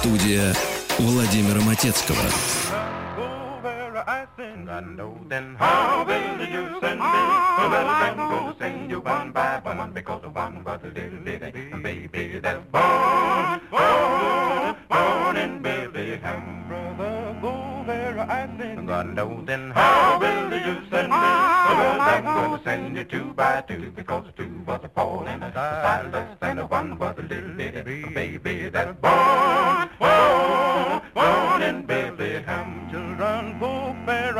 Студия Владимира Матецкого. Born in Bethlehem. Brother, go I know then how will you send me? Well, I'm gonna send you two by two because two was a Paul and a Silas and one was a little bitty baby that's born, born, born in Bethlehem. Children, go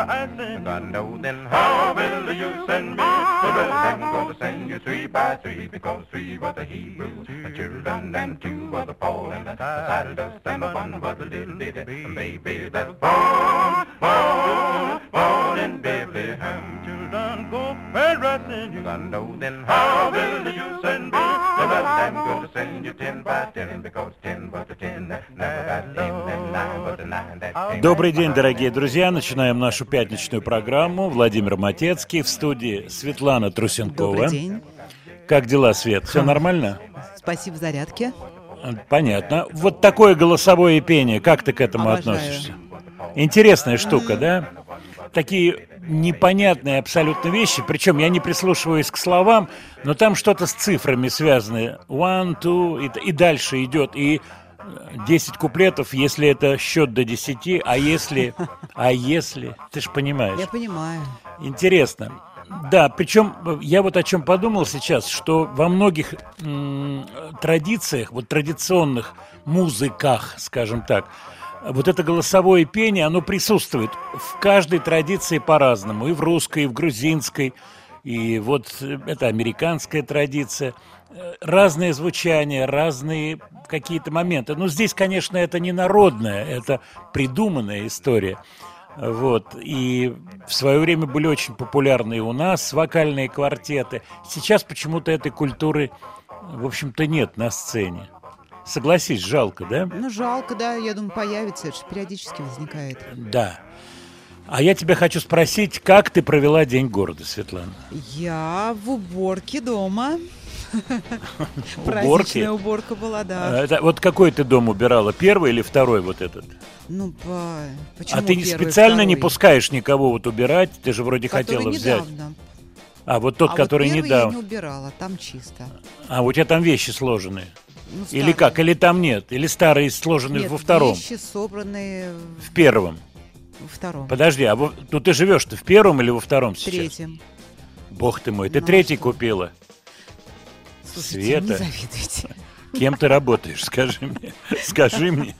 where I know then how will you send me? Well, I'm gonna send you three by three because three was the Hebrew children and two was the Paul and the Silas and the one was the little bitty baby that's born, born, born in Bethlehem. Children, go where I send you. I know then how will you send me? Well, I'm gonna send you ten by ten because ten was the ten, never got ten, and nine was the nine that came. Добрый день, дорогие друзья. Начинаем нашу пятничную программу. Владимир Матецкий в студии Светлана Трусенкова. Добрый день. Как дела, Свет? Все нормально? Спасибо зарядке. Понятно. Вот такое голосовое пение, как ты к этому Обожаю. относишься? Интересная штука, да? Такие непонятные абсолютно вещи, причем я не прислушиваюсь к словам, но там что-то с цифрами связано. One, two, и, и дальше идет. И 10 куплетов, если это счет до 10, а если, а если, ты же понимаешь. Я понимаю. Интересно. Да, причем э, я вот о чем подумал сейчас, что во многих м, традициях, вот традиционных музыках, скажем так, вот это голосовое пение, оно присутствует в каждой традиции по-разному, и в русской, и в грузинской, и вот э, это американская традиция. Э, Разные звучания, разные какие-то моменты. Но здесь, конечно, это не народная, это придуманная история. Вот. И в свое время были очень популярны у нас вокальные квартеты. Сейчас почему-то этой культуры, в общем-то, нет на сцене. Согласись, жалко, да? Ну, жалко, да, я думаю, появится, это же периодически возникает. Да. А я тебя хочу спросить, как ты провела День города, Светлана? Я в уборке дома. Праздничная уборка была, да. А, это- вот какой ты дом убирала, первый или второй вот этот? Ну, по... почему а ты первый, специально не пускаешь никого вот убирать? Ты же вроде Который хотела взять. А вот тот, а который вот недавно. я не убирала, там чисто. А у тебя там вещи сложены? Ну, Или как? Или там нет? Или старые сложены Нет, во втором? вещи собранные В первом? во втором. Подожди, а во- ну ты живешь-то в первом или во втором В сейчас? третьем. Бог ты мой, ты Ну, а третий что? купила. Слушайте, Света. не завидуйте. Кем ты работаешь? Скажи мне. Скажи мне.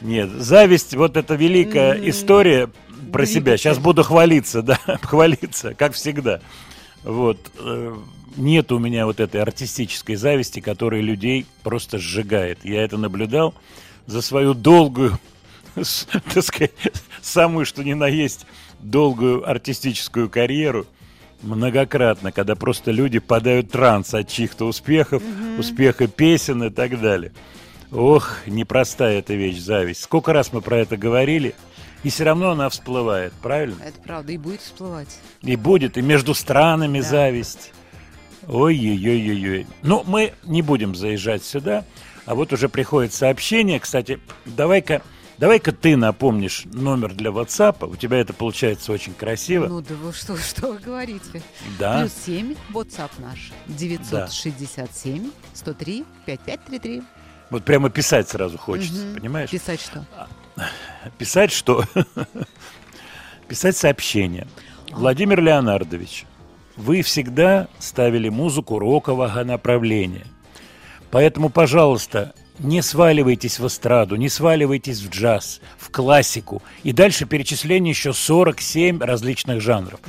Нет, зависть, вот эта великая история про себя. Сейчас буду хвалиться, да, хвалиться, как всегда. Вот. Нет у меня вот этой артистической зависти, которая людей просто сжигает. Я это наблюдал за свою долгую, так сказать, самую что ни на есть долгую артистическую карьеру многократно, когда просто люди падают в транс от чьих-то успехов, успеха песен и так далее. Ох, непростая эта вещь, зависть. Сколько раз мы про это говорили, и все равно она всплывает, правильно? Это правда, и будет всплывать. И будет, и между странами Да. зависть. Ой-ой-ой-ой. Ну, мы не будем заезжать сюда, а вот уже приходит сообщение. Кстати, давай-ка давай-ка ты напомнишь номер для WhatsApp. У тебя это получается очень красиво. Ну да вы что, что вы говорите? да. Плюс 7, WhatsApp наш, 967 103 5533. Вот прямо писать сразу хочется, Мгм. понимаешь? Писать что? Писать что? Писать сообщение. Владимир Леонардович, вы всегда ставили музыку рокового направления. Поэтому, пожалуйста, не сваливайтесь в эстраду, не сваливайтесь в джаз, в классику. И дальше перечисление еще 47 различных жанров.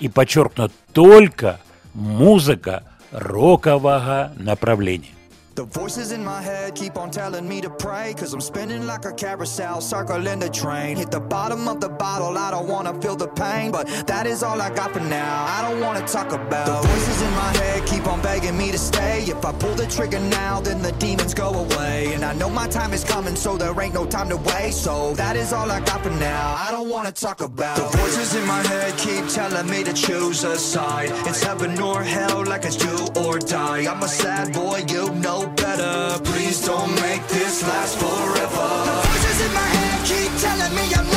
И подчеркну, только музыка рокового направления. The voices in my head keep on telling me to pray. Cause I'm spinning like a carousel, circling the train. Hit the bottom of the bottle, I don't wanna feel the pain. But that is all I got for now. I don't wanna talk about the voices in my head keep on begging me to stay. If I pull the trigger now, then the demons go away. And I know my time is coming, so there ain't no time to waste. So that is all I got for now. I don't wanna talk about the voices in my head keep telling me to choose a side. It's heaven or hell, like it's do or die. I'm a sad boy, you know better. Please don't make this last forever. The voices in my head keep telling me I'm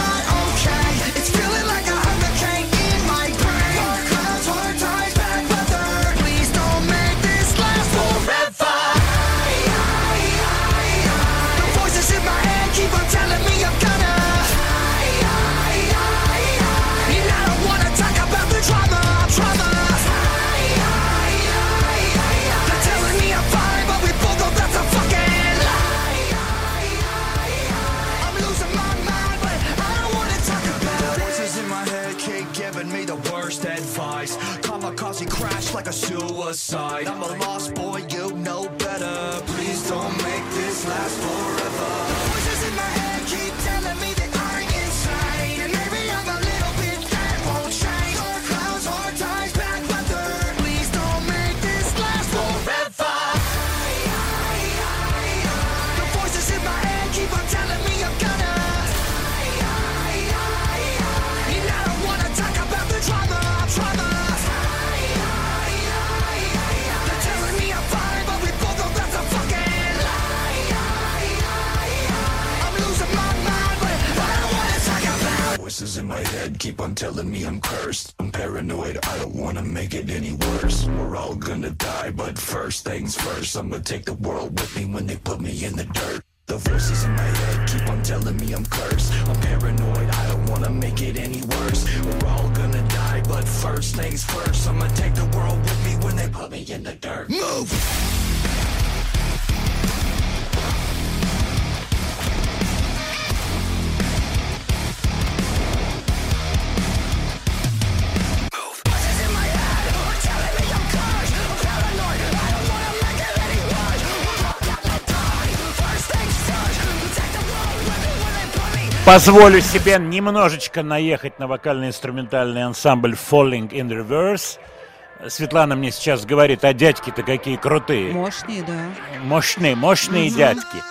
I'm a lost boy, you know better. Please don't make this last forever. Voices in my head keep on telling me I'm cursed. I'm paranoid, I don't wanna make it any worse. We're all gonna die, but first things first. I'm gonna take the world with me when they put me in the dirt. The voices in my head keep on telling me I'm cursed. I'm paranoid, I don't wanna make it any worse. We're all gonna die, but first things first. I'm gonna take the world with me when they put me in the dirt. Move! Позволю себе немножечко наехать на вокально-инструментальный ансамбль Falling in Reverse. Светлана мне сейчас говорит, а дядьки-то какие крутые. Мощные, да. Мощные, мощные дядьки.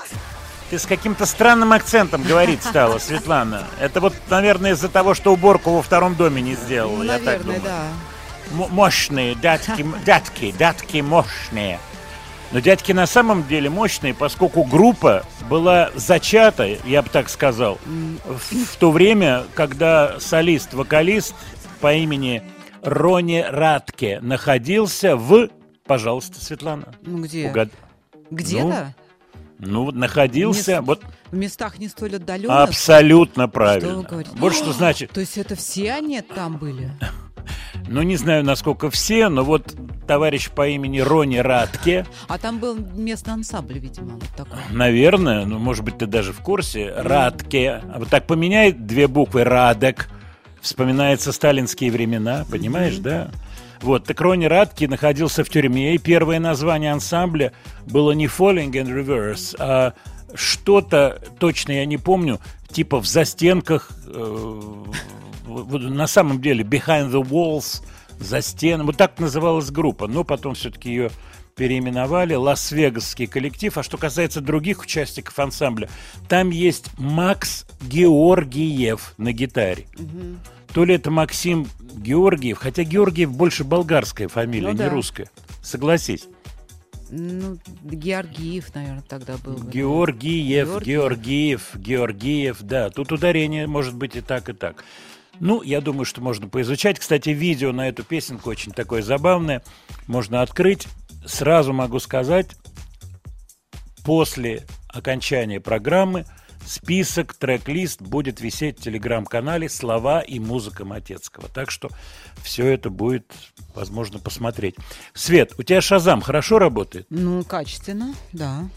Ты с каким-то странным акцентом говорить стала, Светлана. Это вот, наверное, из-за того, что уборку во втором доме не сделала, я так Наверное, думаю. да. М- мощные, дядьки, дядьки, дядьки мощные. Но дядьки на самом деле мощные, поскольку группа была зачата, я бы так сказал, в, в то время, когда солист-вокалист по имени Рони Радке находился в... Пожалуйста, Светлана. Ну где? угад- Где-то? Ну, вот находился... Мест- Вот В местах не столь отдаленных? абсолютно Что правильно. вы говорите? Вот что значит... То есть это все они там были? Ну, не знаю, насколько все, но вот товарищ по имени Рони Радке, А там был местный ансамбль, видимо, вот такой. наверное, ну, может быть, ты даже в курсе, Радке, а вот так поменяет две буквы. Радек, вспоминаются сталинские времена, понимаешь, да? Вот, так Рони Радке находился в тюрьме, и первое название ансамбля было не Falling in Reverse, а что-то, точно я не помню, типа в застенках, э, на самом деле, Behind the Walls, за стенами, вот так называлась группа, но потом все-таки ее переименовали, Лас-Вегасский коллектив. А что касается других участников ансамбля, там есть Макс Георгиев на геаре. То ли это Максим Георгиев, хотя Георгиев больше болгарская фамилия, Ну не да. русская. Согласись. Ну, Георгиев, наверное, тогда был. Георгиев, Георгиев. Георгиев, Георгиев, да. Тут ударение может быть и так, и так. Ну, я думаю, что можно поизучать. Кстати, видео на эту песенку очень такое забавное. Можно открыть. Сразу могу сказать, после окончания программы список, трек-лист будет висеть в телеграм-канале «Слова и музыка Матецкого». Так что все это будет возможно посмотреть. Свет, у тебя Шазам хорошо работает? Ну, качественно, да.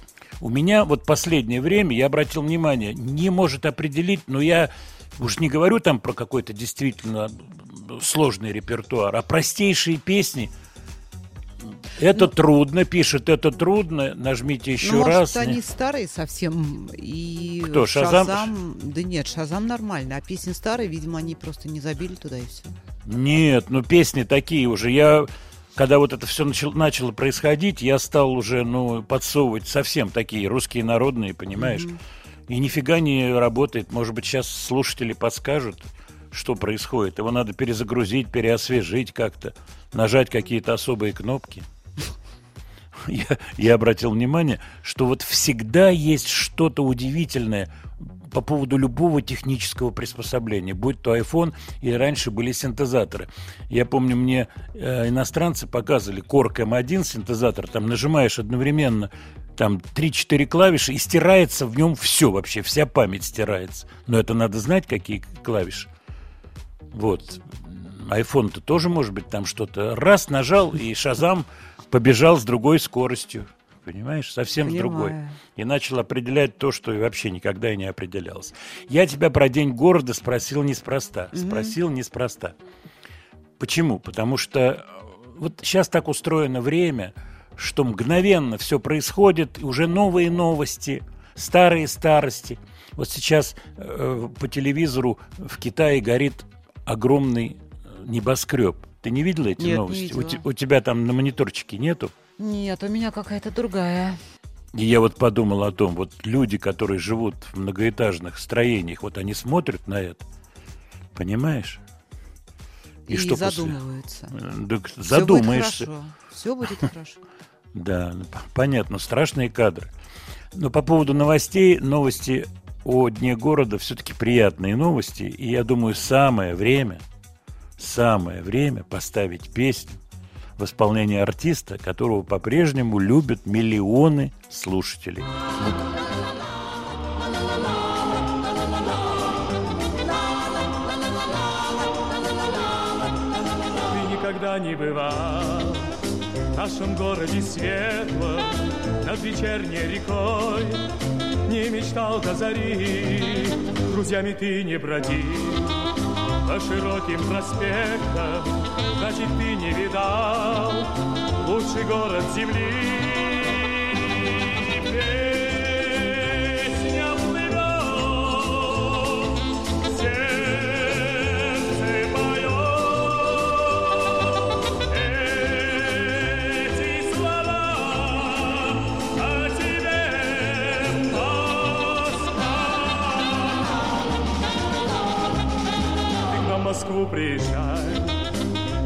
У меня вот последнее время, я обратил внимание, не может определить, но я уж не говорю там про какой-то действительно сложный репертуар, а простейшие песни. Это трудно, пишет, это трудно. Нажмите еще ну, раз. Может, Не- они старые совсем. И Кто, Шазам? Да нет, Шазам нормально. А песни старые, видимо, они просто не забили туда и все. Нет, ну песни такие уже. Я, когда вот это все начало происходить, я стал уже, ну, подсовывать совсем такие русские народные, понимаешь? И нифига не работает. Может быть, сейчас слушатели подскажут, что происходит. Его надо перезагрузить, переосвежить как-то, нажать какие-то особые кнопки. Я, я обратил внимание, что вот всегда есть что-то удивительное по поводу любого технического приспособления, будь то iPhone или раньше были синтезаторы. Я помню, мне э, иностранцы показывали Korg M1 синтезатор, там нажимаешь одновременно там 3-4 клавиши и стирается в нем все вообще, вся память стирается. Но это надо знать, какие клавиши. Вот. iPhone-то тоже может быть там что-то. Раз нажал, и Шазам побежал с другой скоростью. Понимаешь? Совсем с другой. Понимаю. И начал определять то, что вообще никогда и не определялось. Я тебя про День города спросил неспроста. Спросил неспроста. Почему? Потому что э, вот сейчас так устроено время, что мгновенно все происходит, и уже новые новости, старые старости. Вот сейчас э, по телевизору в Китае горит огромный э, небоскреб. Ты не видела эти Нет, не новости? У, видела. те- у тебя там на мониторчике нету? Нет, у меня какая-то другая. И я вот подумал о том, вот люди, которые живут в многоэтажных строениях, вот они смотрят на это, понимаешь? И, что после? задумываются. Э, так задумаешься. будет хорошо. Все будет хорошо. Да, ну, понятно, страшные кадры. Но по поводу новостей, новости о Дне города все-таки приятные новости. И я думаю, самое время, самое время поставить песню в исполнении артиста, которого по-прежнему любят миллионы слушателей. Ты никогда не бывал в нашем городе светлом Над вечерней рекой Не мечтал до зари. Друзьями ты не бродил По широким проспектам Значит, ты не видал Лучший город земли приезжай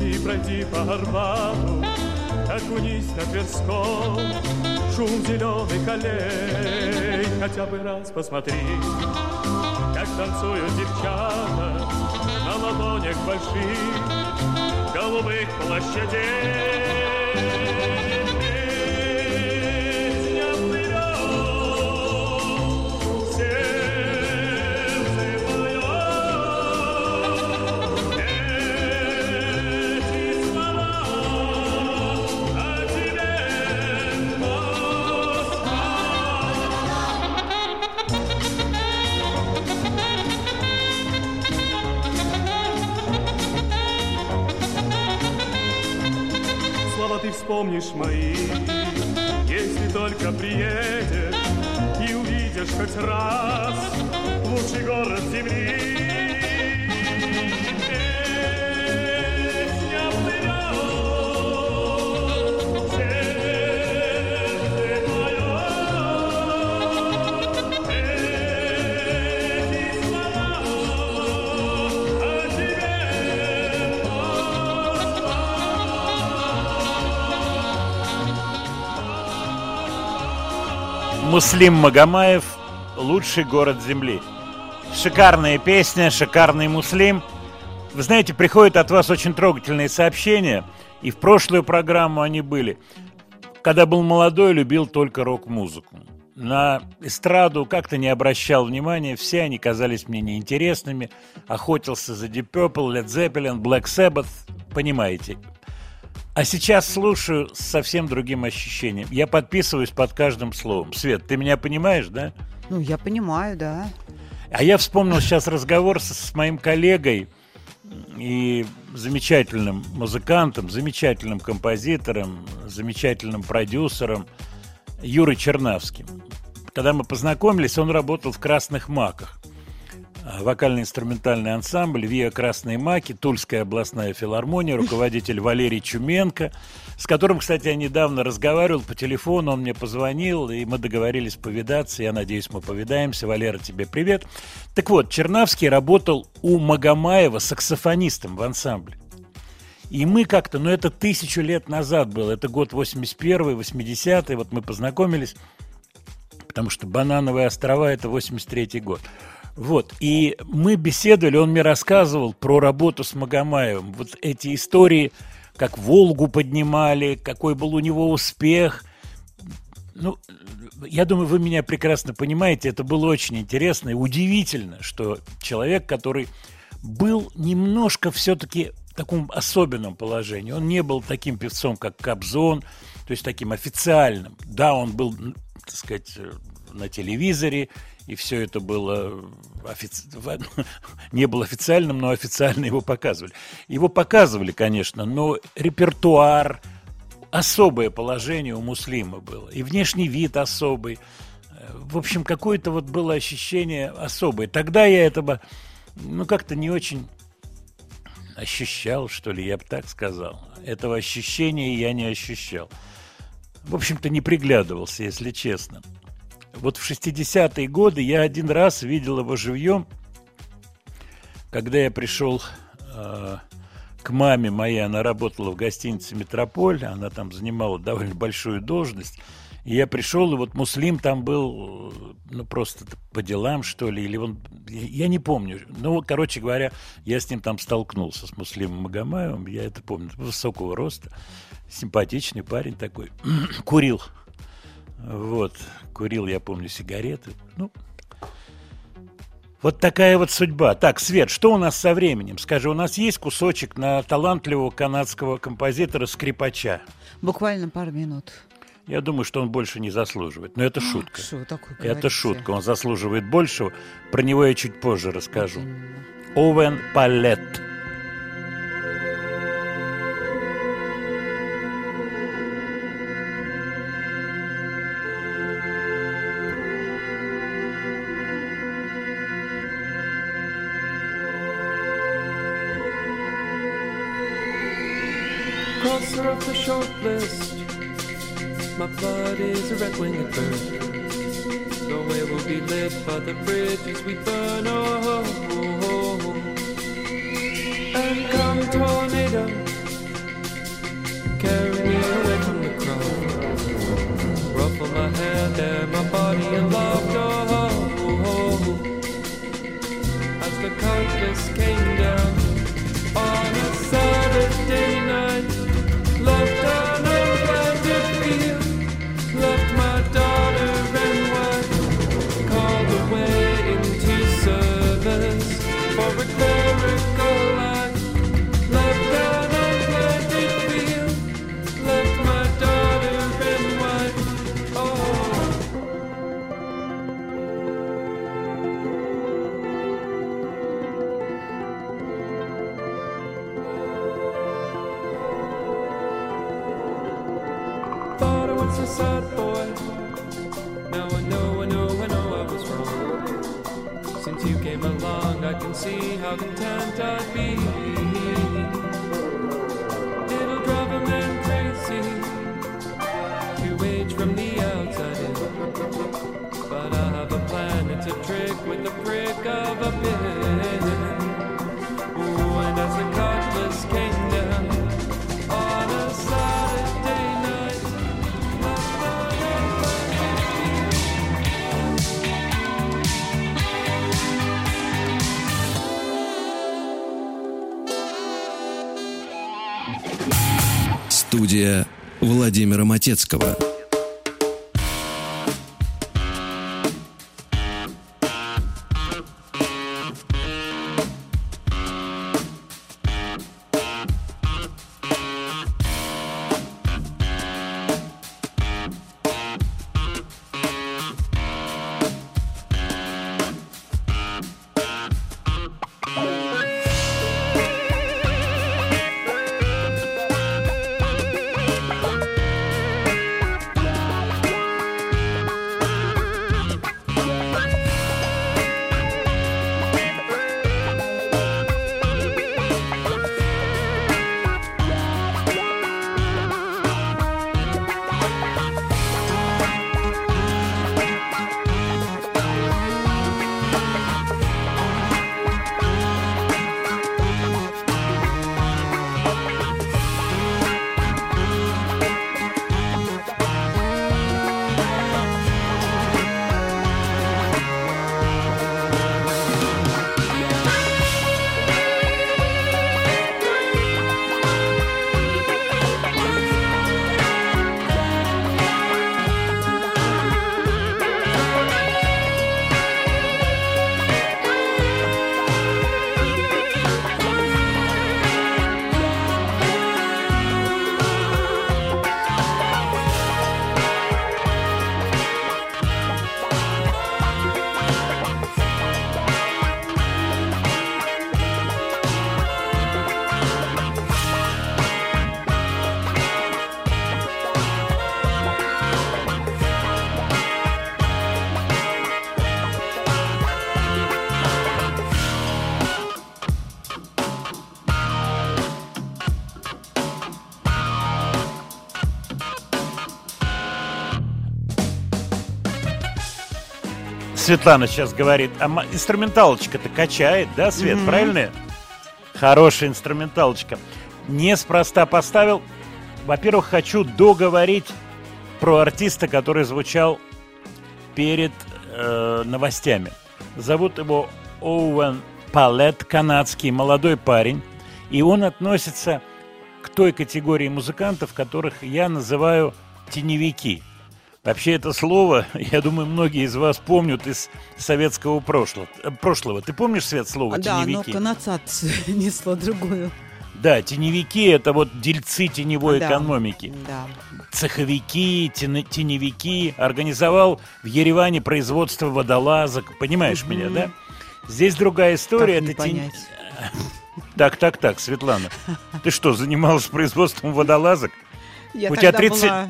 и пройди по Арбату, окунись на Тверском, шум зеленых аллей, хотя бы раз посмотри, как танцуют девчата на ладонях больших голубых площадей. Ты вспомнишь мои, если только приедешь и увидишь хоть раз лучший город земли. Муслим Магомаев «Лучший город земли». Шикарная песня, шикарный Муслим. Вы знаете, приходят от вас очень трогательные сообщения, и в прошлую программу они были. Когда был молодой, любил только рок-музыку. На эстраду как-то не обращал внимания, все они казались мне неинтересными. Охотился за Deep Purple, Led Zeppelin, Black Sabbath, понимаете. А сейчас слушаю с совсем другим ощущением. Я подписываюсь под каждым словом. Свет, ты меня понимаешь, да? Ну, я понимаю, да. А я вспомнил сейчас разговор с, с моим коллегой, и замечательным музыкантом, замечательным композитором, замечательным продюсером Юрой Чернавским. Когда мы познакомились, он работал в «Красных маках». Вокально-инструментальный ансамбль «Виа Красные маки», Тульская областная филармония, руководитель Валерий Чуменко, с которым, кстати, я недавно разговаривал по телефону, он мне позвонил, и мы договорились повидаться, я надеюсь, мы повидаемся. Валера, тебе привет. Так вот, Чернавский работал у Магомаева саксофонистом в ансамбле. И мы как-то, ну это тысячу лет назад было, это год 81 80 вот мы познакомились, потому что Банановые острова – это 83 год. Вот, и мы беседовали, он мне рассказывал про работу с Магомаевым, вот эти истории, как Волгу поднимали, какой был у него успех. Ну, я думаю, вы меня прекрасно понимаете, это было очень интересно и удивительно, что человек, который был немножко все-таки в таком особенном положении. Он не был таким певцом, как Кобзон, то есть таким официальным. Да, он был, так сказать, на телевизоре, и все это было офици... не было официальным, но официально его показывали. Его показывали, конечно, но репертуар, особое положение у Муслима было. И внешний вид особый. В общем, какое-то вот было ощущение особое. Тогда я этого, ну, как-то не очень ощущал, что ли, я бы так сказал. Этого ощущения я не ощущал. В общем-то, не приглядывался, если честно. Вот в 60-е годы я один раз видел его живьем, когда я пришел э, к маме моей, она работала в гостинице «Метрополь», она там занимала довольно большую должность, и я пришел, и вот Муслим там был, э, ну, просто по делам, что ли, или он, я не помню. Ну, короче говоря, я с ним там столкнулся, с Муслимом Магомаевым, я это помню, высокого роста, симпатичный парень такой, курил, вот, курил, я помню, сигареты, ну, вот такая вот судьба. Так, Свет, что у нас со временем? Скажи, у нас есть кусочек на талантливого канадского композитора-скрипача? Буквально пару минут. Я думаю, что он больше не заслуживает. Но это шутка. Что вы такое Это говорите? шутка. Он заслуживает большего. Про него я чуть позже расскажу. Именно. Овен Палет. A red winged bird. The way will be lit by the bridges we burn. Владимира Светлана сейчас говорит, а инструменталочка-то качает, да, Свет, Мгм. правильно? Хорошая инструменталочка. Неспроста поставил. Во-первых, хочу договорить про артиста, который звучал перед э, новостями. Зовут его Оуэн Палет, канадский молодой парень. И он относится к той категории музыкантов, которых я называю теневики. Вообще это слово, я думаю, многие из вас помнят из советского прошлого. э, прошлого. Ты помнишь, Свет, слово Да, но теневики? коннотацию несло другую. Да, теневики – это вот дельцы теневой Да. экономики. Да. Цеховики, тен- теневики. Организовал в Ереване производство водолазок. Понимаешь меня, Мгм. да? Здесь другая история. Как не это тен- понять? Так, так, так, Светлана. Ты что, занималась производством водолазок? Я У тебя тогда 30 была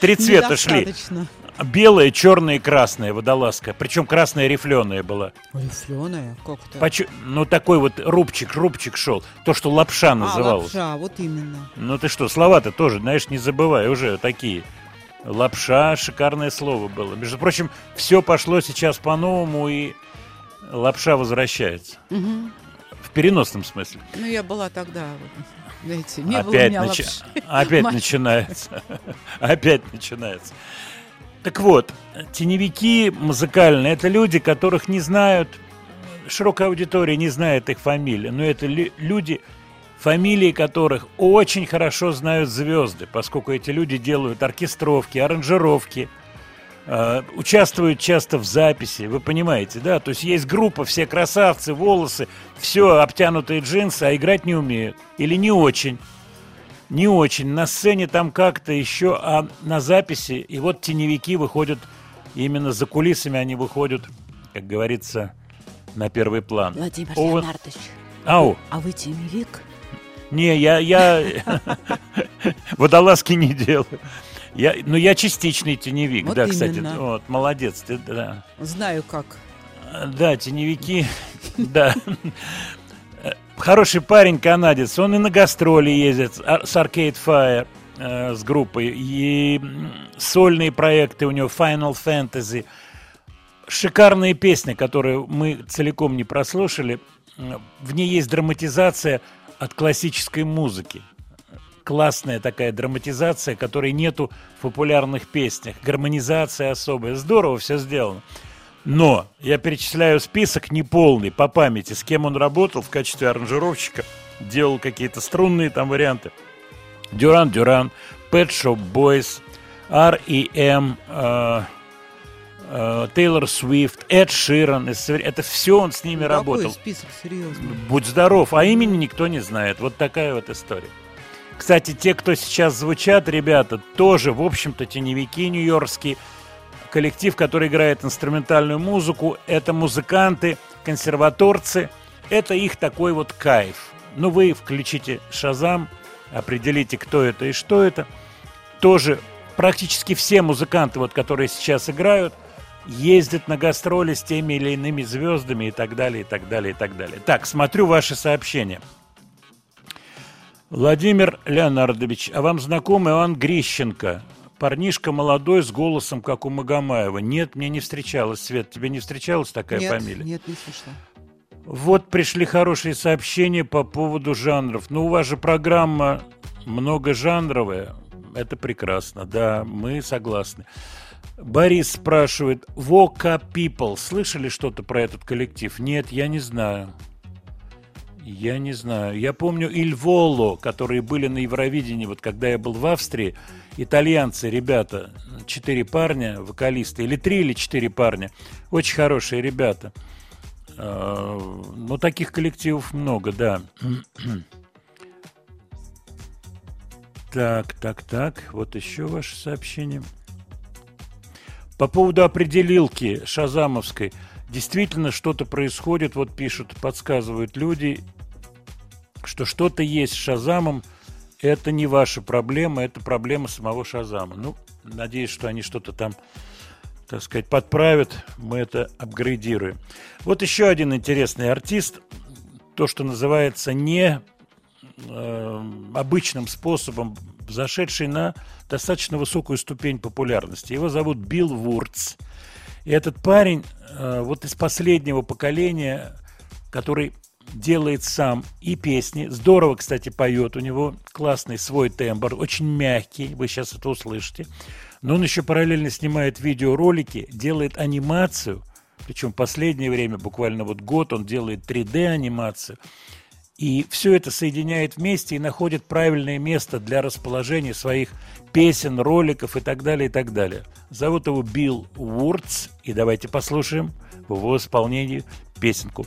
Три цвета шли. Белая, черная и красная водолазка. Причем красная рифленая была. Рифленая? Как это? Почу- Ну, такой вот рубчик, рубчик шел. То, что лапша А, называлось. лапша, вот именно. Ну ты что, слова-то тоже, знаешь, не забывай, уже такие. Лапша, шикарное слово было. Между прочим, все пошло сейчас по-новому, и лапша возвращается. Мгм. В переносном смысле. Ну, я была тогда, знаете, не было опять меня начи- опять начинается. опять начинается. Так вот, теневики музыкальные – это люди, которых не знают, широкая аудитория не знает их фамилии, но это лю- люди, фамилии которых очень хорошо знают звезды, поскольку эти люди делают оркестровки, аранжировки, э, участвуют часто в записи, вы понимаете, да? То есть есть группа, все красавцы, волосы, все обтянутые джинсы, а играть не умеют. Или не очень. Не очень. На сцене там как-то еще, а на записи, и вот теневики выходят, именно за кулисами они выходят, как говорится, на первый план. Владимир Оуэн- Леонардович, Ау, а вы теневик? не, я, я водолазки не делаю. Я, ну, я частичный теневик, Вот да, кстати. именно. Вот, молодец, ты, да. Знаю как. Да, теневики, да. Хороший парень, канадец. Он и на гастроли ездит с Ар- с Arcade Fire, э, с группой. И сольные проекты у него, Final Fantasy. Шикарные песни, которые мы целиком не прослушали. В ней есть драматизация от классической музыки. Классная такая драматизация, которой нету в популярных песнях. Гармонизация особая. Здорово все сделано. Но я перечисляю список неполный по памяти, с кем он работал в качестве аранжировщика, делал какие-то струнные там варианты. Дюран Дюран, Pet Shop Boys, R.E.M., Тейлор Свифт, Эд Ширан. Это все он с ними Какой работал. список, серьезно? Будь здоров, а имени никто не знает. Вот такая вот история. Кстати, те, кто сейчас звучат, ребята, тоже, в общем-то, теневики нью-йоркские. Коллектив, который играет инструментальную музыку, это музыканты, консерваторцы. Это их такой вот кайф. Ну, вы включите Шазам, определите, кто это и что это. Тоже практически все музыканты, вот, которые сейчас играют, ездят на гастроли с теми или иными звездами и так далее, и так далее, и так далее. Так, смотрю ваши сообщения. Владимир Леонардович, а вам знаком Иван Грищенко? Парнишка молодой с голосом, как у Магомаева. Нет, мне не встречалась, Свет. Тебе не встречалась такая нет, фамилия? нет, не слышала. Вот пришли хорошие сообщения по поводу жанров. Ну, у вас же программа многожанровая. Это прекрасно, да, мы согласны. Борис спрашивает, Вока People, слышали что-то про этот коллектив? Нет, я не знаю. Я не знаю. Я помню Ильволо, которые были на Евровидении, вот когда я был в Австрии. Итальянцы, ребята, четыре парня, вокалисты, или три, или четыре парня. Очень хорошие ребята. А, Ну, таких коллективов много, да. Так, так, так. Вот еще ваше сообщение. По поводу определилки Шазамовской. Действительно, что-то происходит, вот пишут, подсказывают люди, что что-то есть с Шазамом. Это не ваша проблема, это проблема самого Шазама. Ну, надеюсь, что они что-то там, так сказать, подправят. Мы это апгрейдируем. Вот еще один интересный артист. То, что называется не э, обычным способом, зашедший на достаточно высокую ступень популярности. Его зовут Билл Вурц. И этот парень, э, вот из последнего поколения, который делает сам и песни, здорово, кстати, поет, у него классный свой тембр, очень мягкий, вы сейчас это услышите. Но он еще параллельно снимает видеоролики, делает анимацию, причем последнее время, буквально вот год, он делает 3D-анимацию. И все это соединяет вместе и находит правильное место для расположения своих песен, роликов и так далее, и так далее. Зовут его Билл Вурц, и давайте послушаем в его исполнении песенку.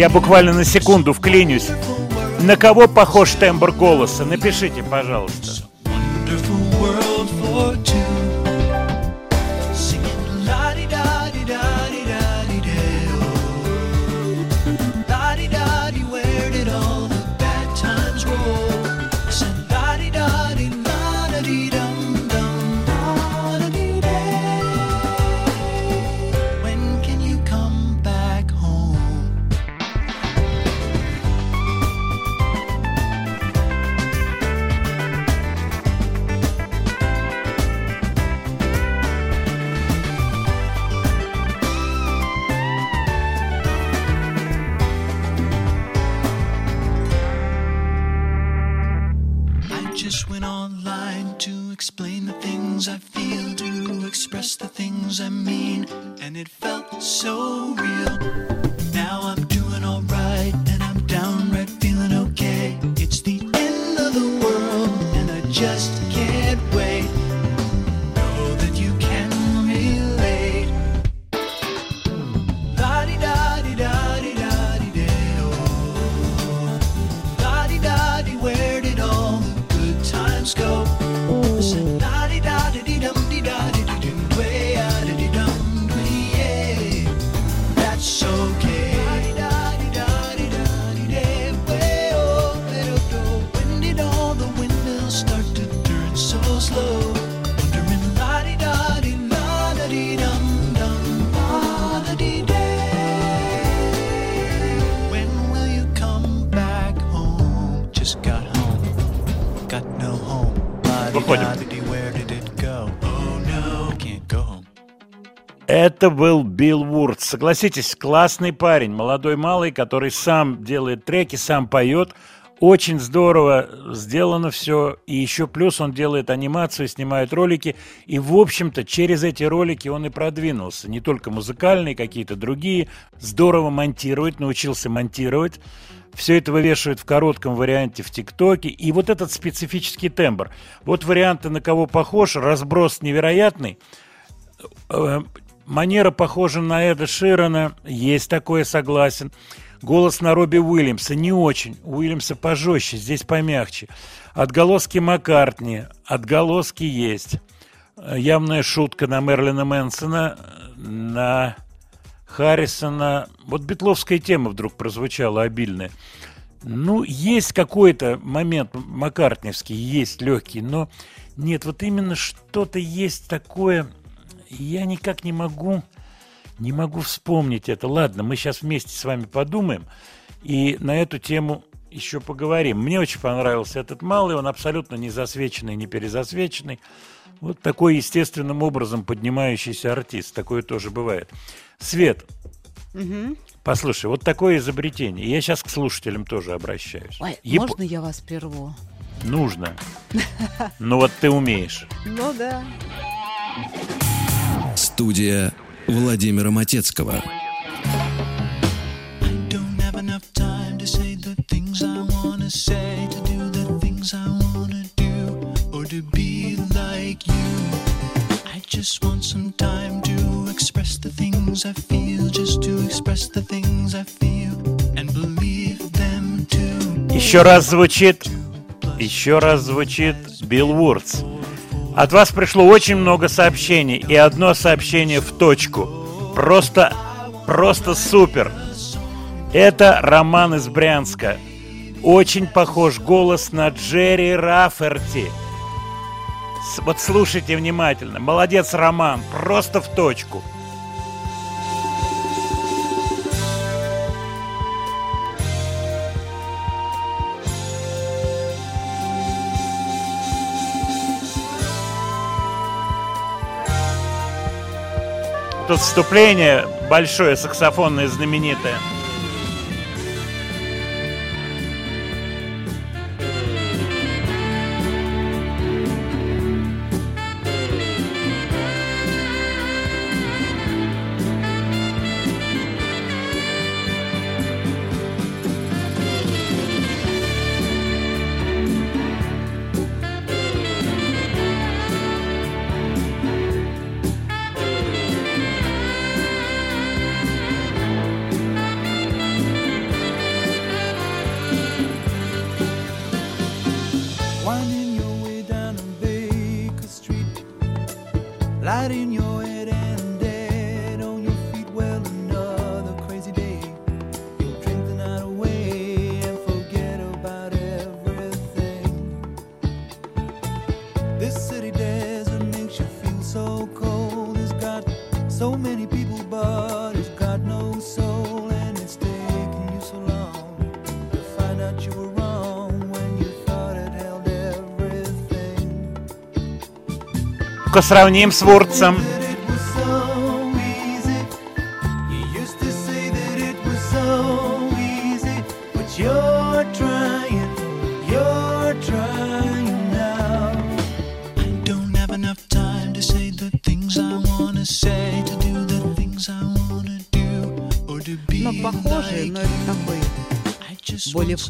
Я буквально на секунду вклинюсь. На кого похож тембр голоса? Напишите, пожалуйста. wonderful world. Это был Билл Вурд. Согласитесь, классный парень, молодой малый, который сам делает треки, сам поет. Очень здорово сделано все. И еще плюс он делает анимацию, снимает ролики. И, в общем-то, через эти ролики он и продвинулся. Не только музыкальные, какие-то другие. Здорово монтировать, научился монтировать. Все это вывешивает в коротком варианте в ТикТоке. И вот этот специфический тембр. Вот варианты, на кого похож. Разброс невероятный. Манера похожа на Эда Ширана, есть такое, согласен. Голос на Робби Уильямса не очень, у Уильямса пожестче, здесь помягче. Отголоски Маккартни, отголоски есть. Явная шутка на Мерлина Мэнсона, на Харрисона. Вот битловская тема вдруг прозвучала обильная. Ну, есть какой-то момент маккартневский, есть легкий, но нет, вот именно что-то есть такое, я никак не могу, не могу вспомнить это. Ладно, мы сейчас вместе с вами подумаем и на эту тему еще поговорим. Мне очень понравился этот малый, он абсолютно не засвеченный, не перезасвеченный. Вот такой естественным образом поднимающийся артист. Такое тоже бывает. Свет, Мгм. послушай, вот такое изобретение. Я сейчас к слушателям тоже обращаюсь. Ой, Яп- можно я вас прерву? Нужно. Ну вот ты умеешь. Ну да. Студия Владимира Матецкого. Just want some time to express the things I feel, just to express the things I feel, and believe them too. Еще раз звучит, еще раз звучит Билл Вурц. От вас пришло очень много сообщений, и одно сообщение в точку. Просто, просто супер. Это Роман из Брянска. Очень похож голос на Джерри Раферти. Вот слушайте внимательно. Молодец, Роман. Просто в точку. Тут вступление большое, саксофонное, знаменитое. Some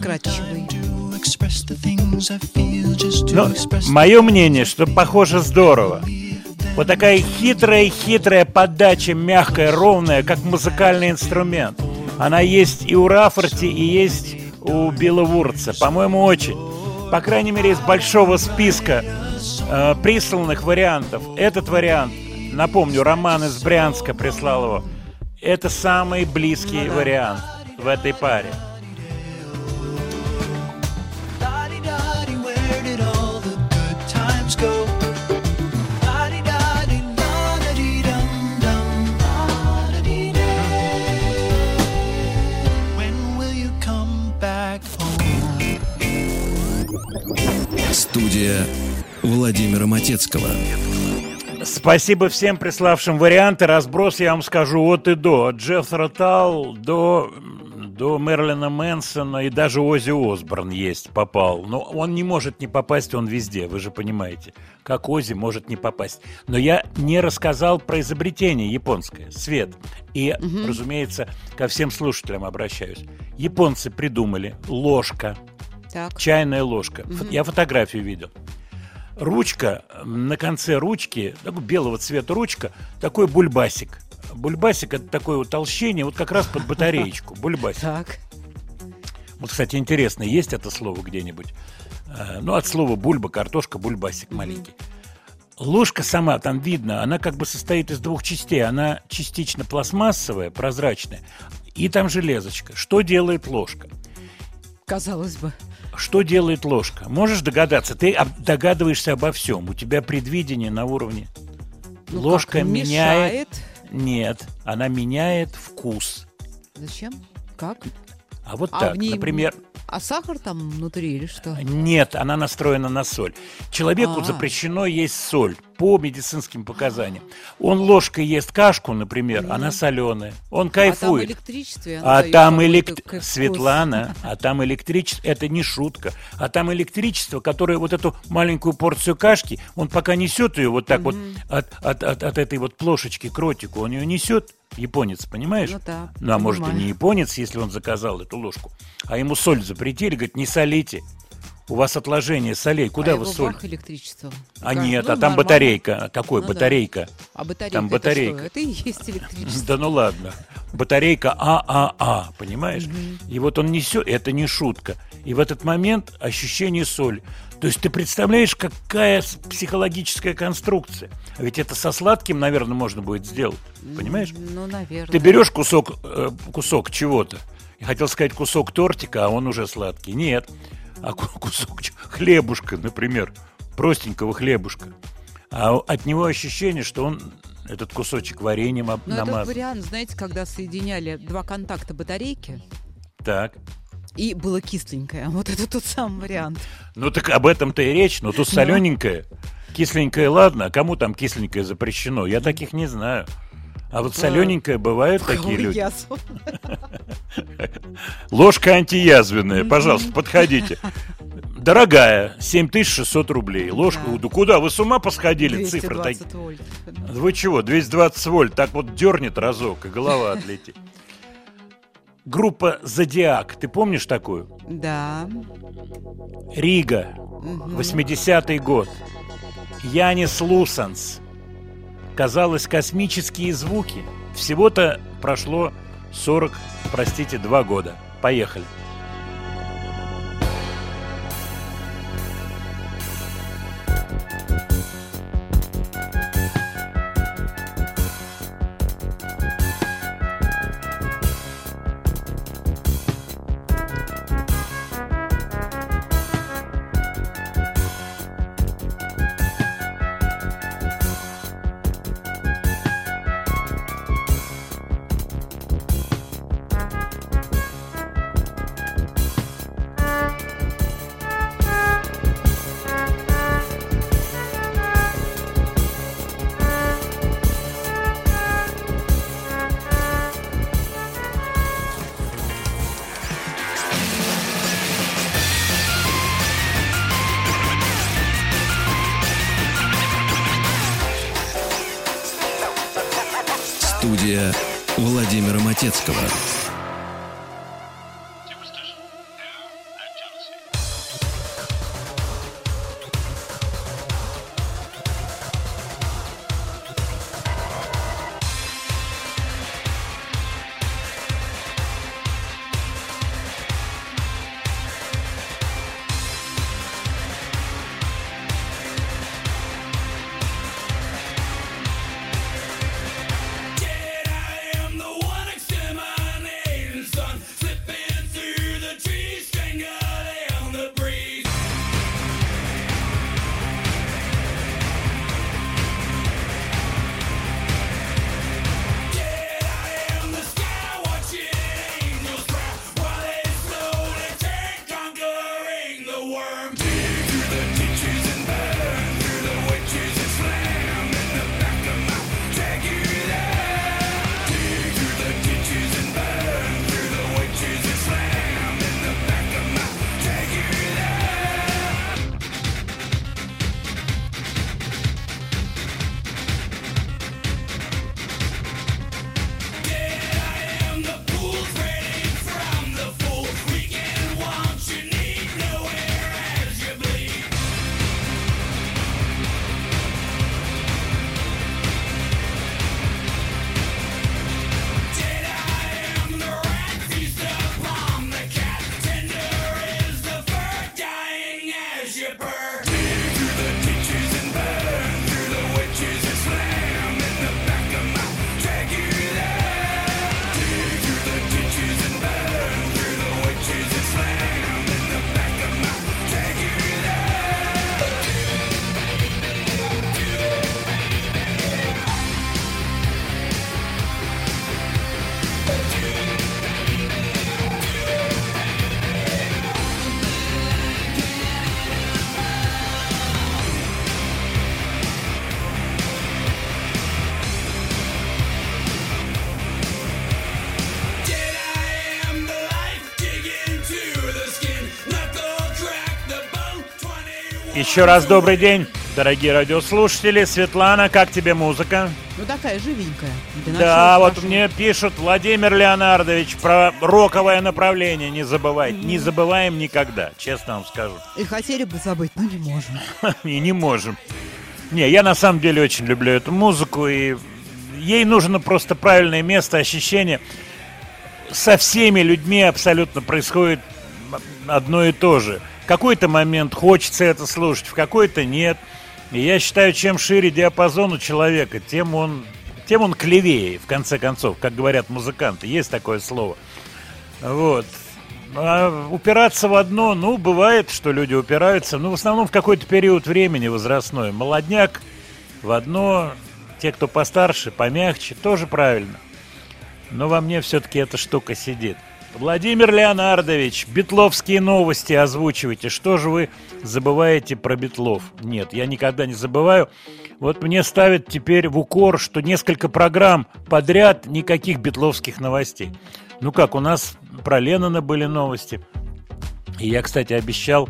вкрадчивый. time to express the things I feel, just to Ну, мое мнение, что похоже здорово. Вот такая хитрая-хитрая подача, мягкая, ровная, как музыкальный инструмент. Она есть и у Раффорти, и есть у Билла Вурца. По-моему, очень. По крайней мере, из большого списка э, присланных вариантов. Этот вариант, напомню, Роман из Брянска прислал его. Это самый близкий вариант в этой паре. Студия Владимира Матецкого. Спасибо всем приславшим варианты. Разброс я вам скажу от и до. От Джеффра Тал до, до Мерлина Мэнсона и даже Ози Осборн есть, попал. Но он не может не попасть, он везде, вы же понимаете. Как Ози может не попасть. Но я не рассказал про изобретение японское. Свет. И, разумеется, ко всем слушателям обращаюсь. Японцы придумали ложка, Так. чайная ложка. Фо- Я фотографию видел. Ручка, на конце ручки, такой белого цвета ручка, такой бульбасик. Бульбасик это такое утолщение, вот как раз под батареечку. Бульбасик. Так. Вот, кстати, интересно, есть это слово где-нибудь? Э, Ну, от слова бульба, картошка, бульбасик маленький. Ложка сама, там видно, она как бы состоит из двух частей. Она частично пластмассовая, прозрачная, и там железочка. Что делает ложка? Казалось бы. Что делает ложка? Можешь догадаться? Ты догадываешься обо всем. У тебя предвидение на уровне. Ну ложка как, меняет. мешает. Нет, она меняет вкус. Зачем? Как? А вот А так, ней- например, А сахар там внутри или что? нет, она настроена на соль. Человеку А. запрещено есть соль по медицинским показаниям. Он ложкой ест кашку, например, она соленая. Он А там кайфует. электричество. и оно А там элект... Светлана, а там электричество, это не шутка, а там электричество, которое вот эту маленькую порцию кашки, он пока несет ее вот так вот от, от, от, от этой вот плошечки к ротику, он ее несет, японец, понимаешь? Ну да, Ну, а может и понимаю. не японец, если он заказал эту ложку, а ему соль запретили, говорит, не солите, у вас отложение солей, куда а вы его соль? бах электричеством. А Такая, нет, ну, а там нормально. батарейка. Какой Ну да. батарейка? А батарейка, Там это батарейка. что? Это и есть электричество. Да ну ладно. Батарейка ААА, понимаешь? И вот он несет, это не шутка. И в этот момент ощущение соли. То есть ты представляешь, какая психологическая конструкция. А ведь это со сладким, наверное, можно будет сделать. Понимаешь? Ну, наверное. Ты берешь кусок, э, кусок чего-то. Я хотел сказать кусок тортика, а он уже сладкий. Нет. А ку- кусок хлебушка, например, простенького хлебушка. А от него ощущение, что он этот кусочек вареньем об- Ну, это намазан. вариант, знаете, когда соединяли два контакта батарейки, Так. и было кисленькое. Вот это тот самый вариант. Ну так об этом-то и речь. Но тут солененькое. Кисленькое, ладно, а кому там кисленькое запрещено? Я таких не знаю. А вот солененькое бывают такие люди. Ложка антиязвенная, пожалуйста, подходите. Дорогая, 7600 рублей. Ложка, Да. да куда? Вы с ума посходили? Цифры 220 такие. вольт. Вы чего, 220 вольт, так вот дернет разок, и голова отлетит. Группа «Зодиак», ты помнишь такую? Да. Рига, 80-й год. Янис Лусанс. Казалось, космические звуки. Всего-то прошло 40, простите, 2 года. Поехали. Еще раз добрый день, дорогие радиослушатели. Светлана, как тебе музыка? Ну, такая живенькая. Да, вот мне пишут Владимир Леонардович про роковое направление. Не забывай. Не забываем никогда, честно вам скажу. И хотели бы забыть, но не можем. И не можем. Не, я на самом деле очень люблю эту музыку, и ей нужно просто правильное место, ощущение. Со всеми людьми абсолютно происходит одно и то же. Какой-то момент хочется это слушать, в какой-то нет. И я считаю, чем шире диапазон у человека, тем он, тем он клевее, в конце концов, как говорят музыканты. Есть такое слово. Вот. А упираться в одно, ну, бывает, что люди упираются, ну, в основном в какой-то период времени возрастной. Молодняк в одно, те, кто постарше, помягче, тоже правильно. Но во мне все-таки эта штука сидит. Владимир Леонардович, битловские новости озвучивайте. Что же вы забываете про битлов? Нет, я никогда не забываю. Вот мне ставят теперь в укор, что несколько программ подряд никаких битловских новостей. Ну как, у нас про Леннона были новости. И я, кстати, обещал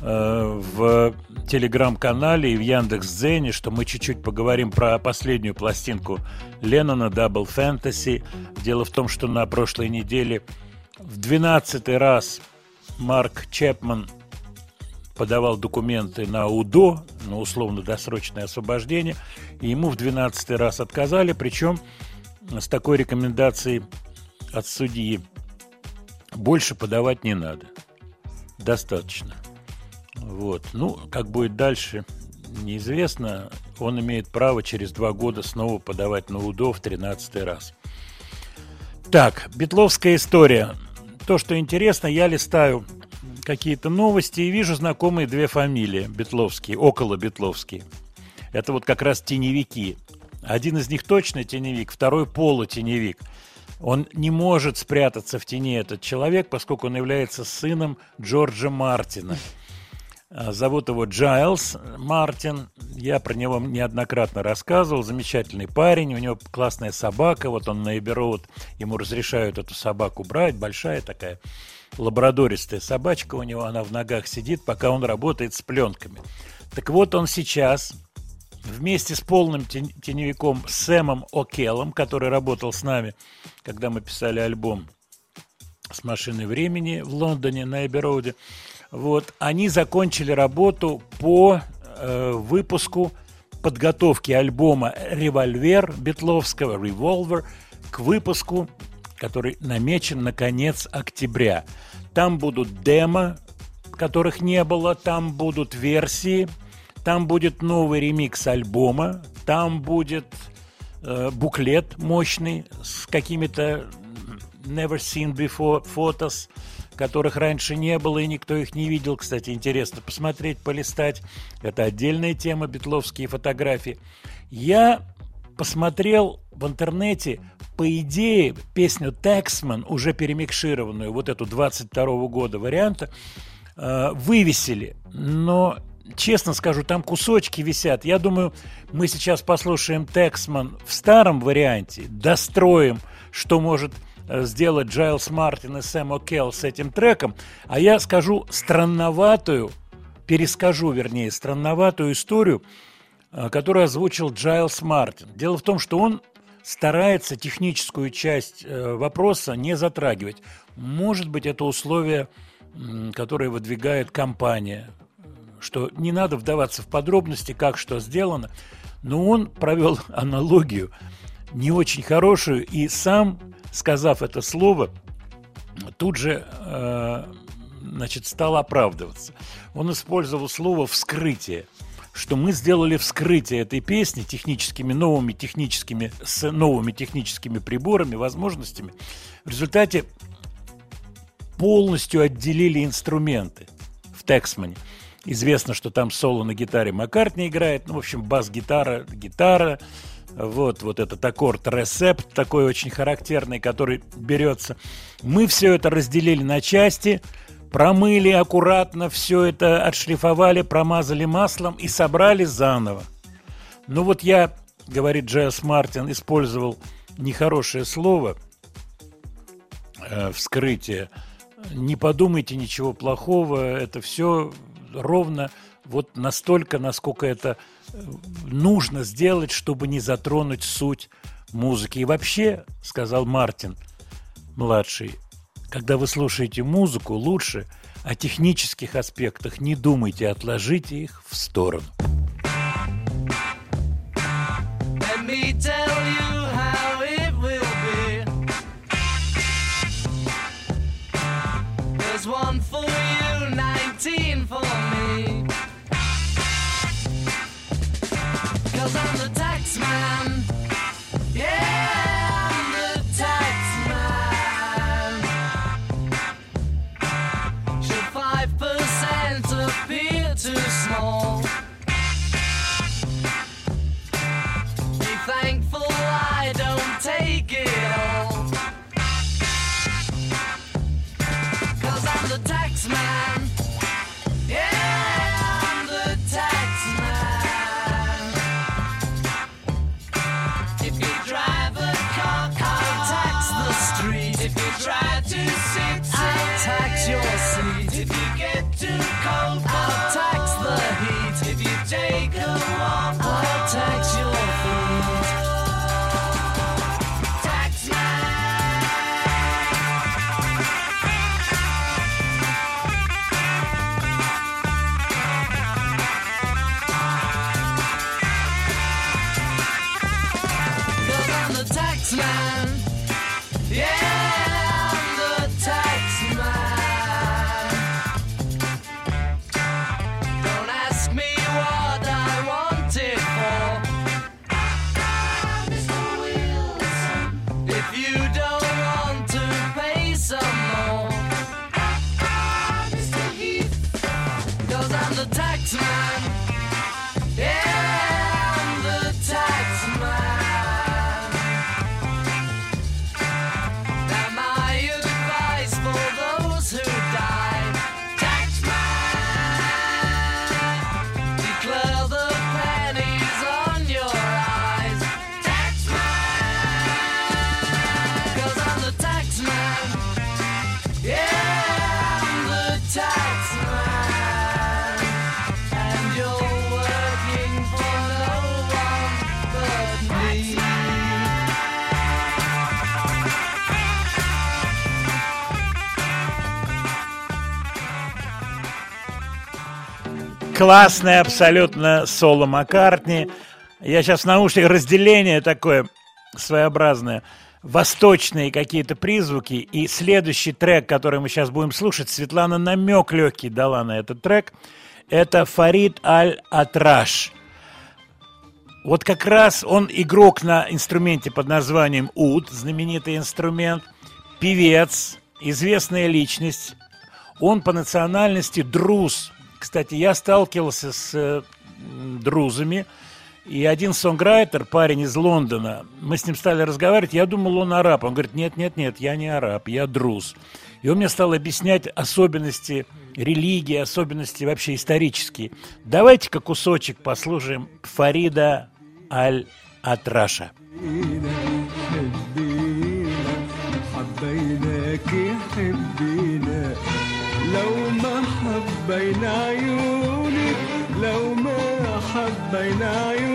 э, в телеграм-канале и в Яндекс.Дзене, что мы чуть-чуть поговорим про последнюю пластинку Леннона Double Fantasy. Дело в том, что на прошлой неделе в 12 раз Марк Чепман подавал документы на УДО, на условно-досрочное освобождение, и ему в 12 раз отказали, причем с такой рекомендацией от судьи больше подавать не надо. Достаточно. Вот. Ну, как будет дальше, неизвестно. Он имеет право через два года снова подавать на УДО в 13 раз. Так, битловская история. То, что интересно, я листаю какие-то новости и вижу знакомые две фамилии битловские, около битловские. Это вот как раз теневики. Один из них точно теневик, второй полутеневик. Он не может спрятаться в тени, этот человек, поскольку он является сыном Джорджа Мартина. А, Зовут его Джайлз Мартин. Я про него неоднократно рассказывал. Замечательный парень. У него классная собака. Вот он на Эбби Роуд. Ему разрешают эту собаку брать. Большая такая лабрадористая собачка у него. Она в ногах сидит, пока он работает с пленками. Так вот он сейчас вместе с полным тен- теневиком Сэмом О'Келлом, который работал с нами, когда мы писали альбом с машиной времени в Лондоне на Эбби Роуде. Вот, они закончили работу по э, выпуску подготовки альбома «Револьвер» Бетловского, «Revolver», к выпуску, который намечен на конец октября. Там будут демо, которых не было, там будут версии, там будет новый ремикс альбома, там будет э, буклет мощный с какими-то never seen before photos, которых раньше не было и никто их не видел. Кстати, интересно посмотреть, полистать. Это отдельная тема, битловские фотографии. Я посмотрел в интернете, по идее, песню «Taxman», уже перемикшированную, вот эту 22 года варианта, э, вывесили. Но, честно скажу, там кусочки висят. Я думаю, мы сейчас послушаем «Taxman» в старом варианте, достроим, что может сделать Джайлс Мартин и Сэм О'Келл с этим треком, а я скажу странноватую, перескажу, вернее, странноватую историю, э, которую озвучил Джайлс Мартин. Дело в том, что он старается техническую часть э, вопроса не затрагивать. Может быть, это условие, которое выдвигает компания, что не надо вдаваться в подробности, как что сделано, но он провел аналогию не очень хорошую и сам, сказав это слово, тут же э, значит, стал оправдываться. Он использовал слово «вскрытие», что мы сделали вскрытие этой песни техническими, новыми техническими, с новыми техническими приборами, возможностями. В результате полностью отделили инструменты в Тексмане. Известно, что там соло на гитаре Маккартни играет, ну, в общем, бас-гитара, гитара, вот, вот этот аккорд ресепт такой очень характерный, который берется. Мы все это разделили на части, промыли аккуратно, все это отшлифовали, промазали маслом и собрали заново. Ну вот я, говорит Джейс Мартин, использовал нехорошее слово э, вскрытие. Не подумайте ничего плохого, это все ровно вот настолько, насколько это нужно сделать, чтобы не затронуть суть музыки. И вообще, сказал Мартин, младший, когда вы слушаете музыку, лучше о технических аспектах не думайте, отложите их в сторону. One for you, 19 Классное абсолютно соло Маккартни. Я сейчас в наушниках разделение такое своеобразное. Восточные какие-то призвуки. И следующий трек, который мы сейчас будем слушать, Светлана намек легкий дала на этот трек. Это Фарид Аль-Атраш. Вот как раз он игрок на инструменте под названием уд, знаменитый инструмент, певец, известная личность. Он по национальности друз. Кстати, я сталкивался с э, м, друзами, и один сонграйтер, парень из Лондона, мы с ним стали разговаривать, я думал, он араб. Он говорит, нет, нет, нет, я не араб, я друз. И он мне стал объяснять особенности религии, особенности вообще исторические. Давайте-ка кусочек послушаем Фарида Аль-Атраша. حبيناك حبينا عيونك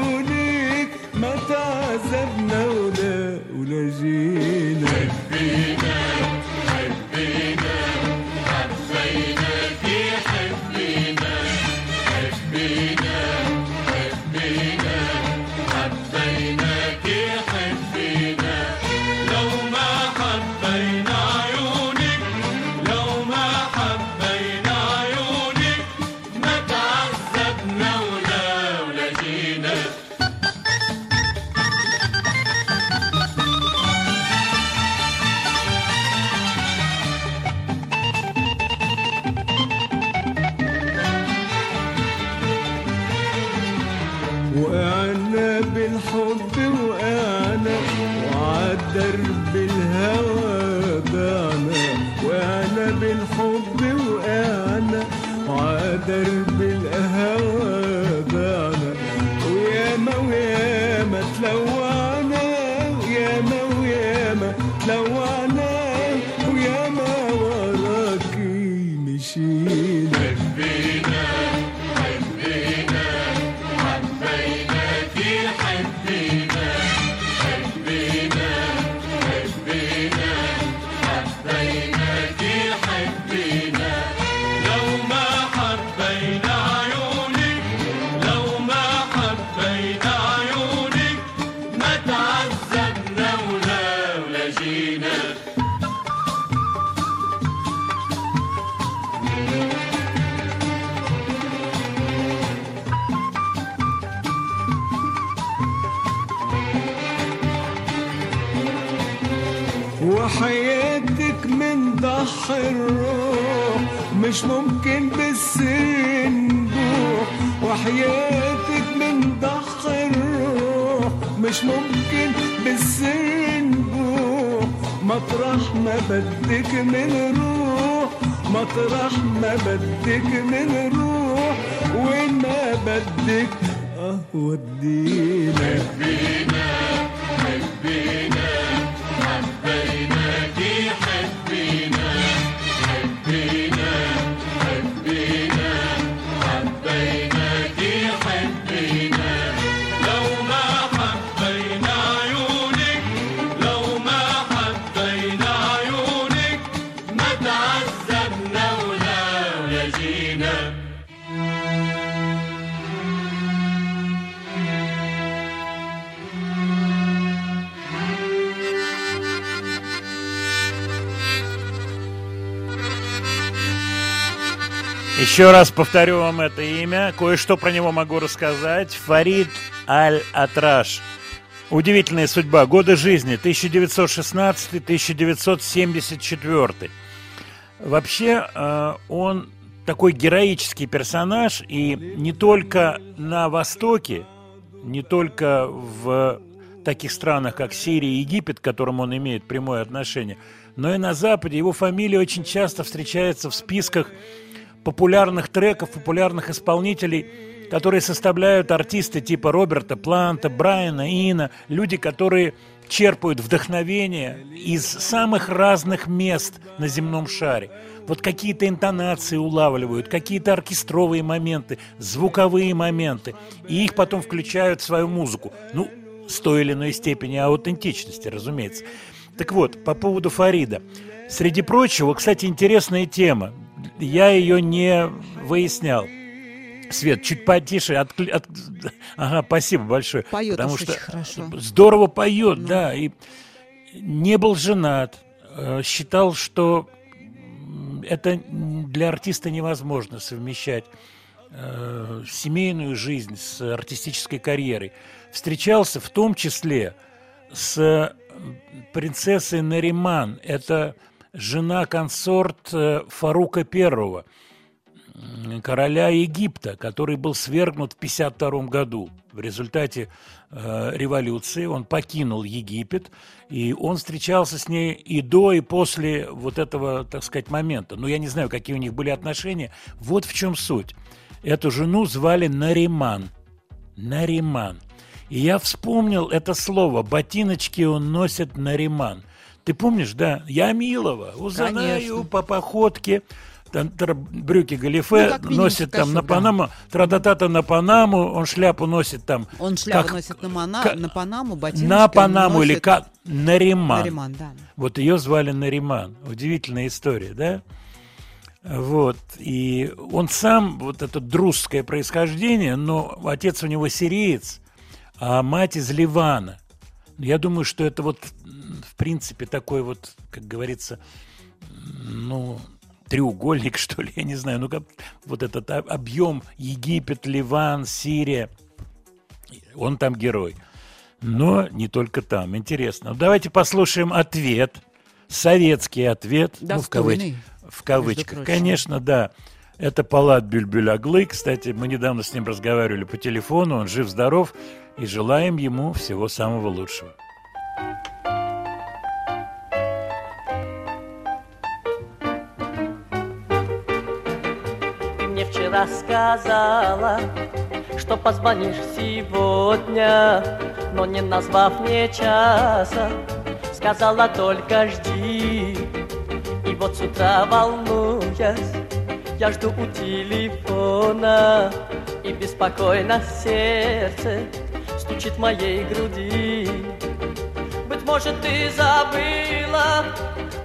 Еще раз повторю вам это имя. Кое-что про него могу рассказать. Фарид Аль-Атраш. Удивительная судьба. Годы жизни 1916-1974. Вообще, э, он такой героический персонаж, и не только на Востоке, не только в таких странах, как Сирия и Египет, к которым он имеет прямое отношение, но и на Западе. Его фамилия очень часто встречается в списках популярных треков, популярных исполнителей, которые составляют артисты типа Роберта Планта, Брайана Ина, люди, которые черпают вдохновение из самых разных мест на земном шаре. Вот какие-то интонации улавливают, какие-то оркестровые моменты, звуковые моменты, и их потом включают в свою музыку. Ну, с той или иной степени аутентичности, разумеется. Так вот, по поводу Фарида. Среди прочего, кстати, интересная тема. Я ее не выяснял. Свет, чуть потише. Откли... От... Ага, спасибо большое. Поет потому что очень хорошо. здорово поет, да. И не был женат. Э, Считал, что это для артиста невозможно совмещать э, семейную жизнь с артистической карьерой. Встречался в том числе с э, принцессой Нариман. Это жена-консорт э, Фарука м, короля Египта, который был свергнут в 1952 году. В результате э, революции он покинул Египет, и он встречался с ней и до, и после вот этого, так сказать, момента. Но я не знаю, какие у них были отношения. Вот в чем суть. Эту жену звали Нариман. Нариман. И я вспомнил это слово. Ботиночки он носит Нариман. Ты помнишь, да? Я Милова. Узнаю по походке. Брюки галифе Ну, носит там на костюм, да. Панаму, традатата на Панаму, он шляпу носит там. Он шляпу как- носит на, Мона- как- на Панаму, ботиночки на Панаму или носит как? Нариман. Нариман, да. Вот ее звали Нариман. Удивительная история, да? Вот. И он сам, вот это друзское происхождение, но отец у него сириец, а мать из Ливана. Я думаю, что это вот, в принципе, такой вот, как говорится, ну, треугольник, что ли, я не знаю, ну, как вот этот объем Египет, Ливан, Сирия, он там герой. Но не только там. Интересно. Давайте послушаем ответ. Советский ответ. ну, в, кавыч- Достойный, в кавычках. Конечно, да. Это Палат Бюльбюляглы. Кстати, мы недавно с ним разговаривали по телефону. Он жив-здоров. И желаем ему всего самого лучшего. Ты мне вчера сказала, что позвонишь сегодня, но не назвав мне часа, сказала только жди. И вот с утра волнуясь, я жду у телефона, и беспокойно сердце стучит в моей груди. Быть может, ты забыла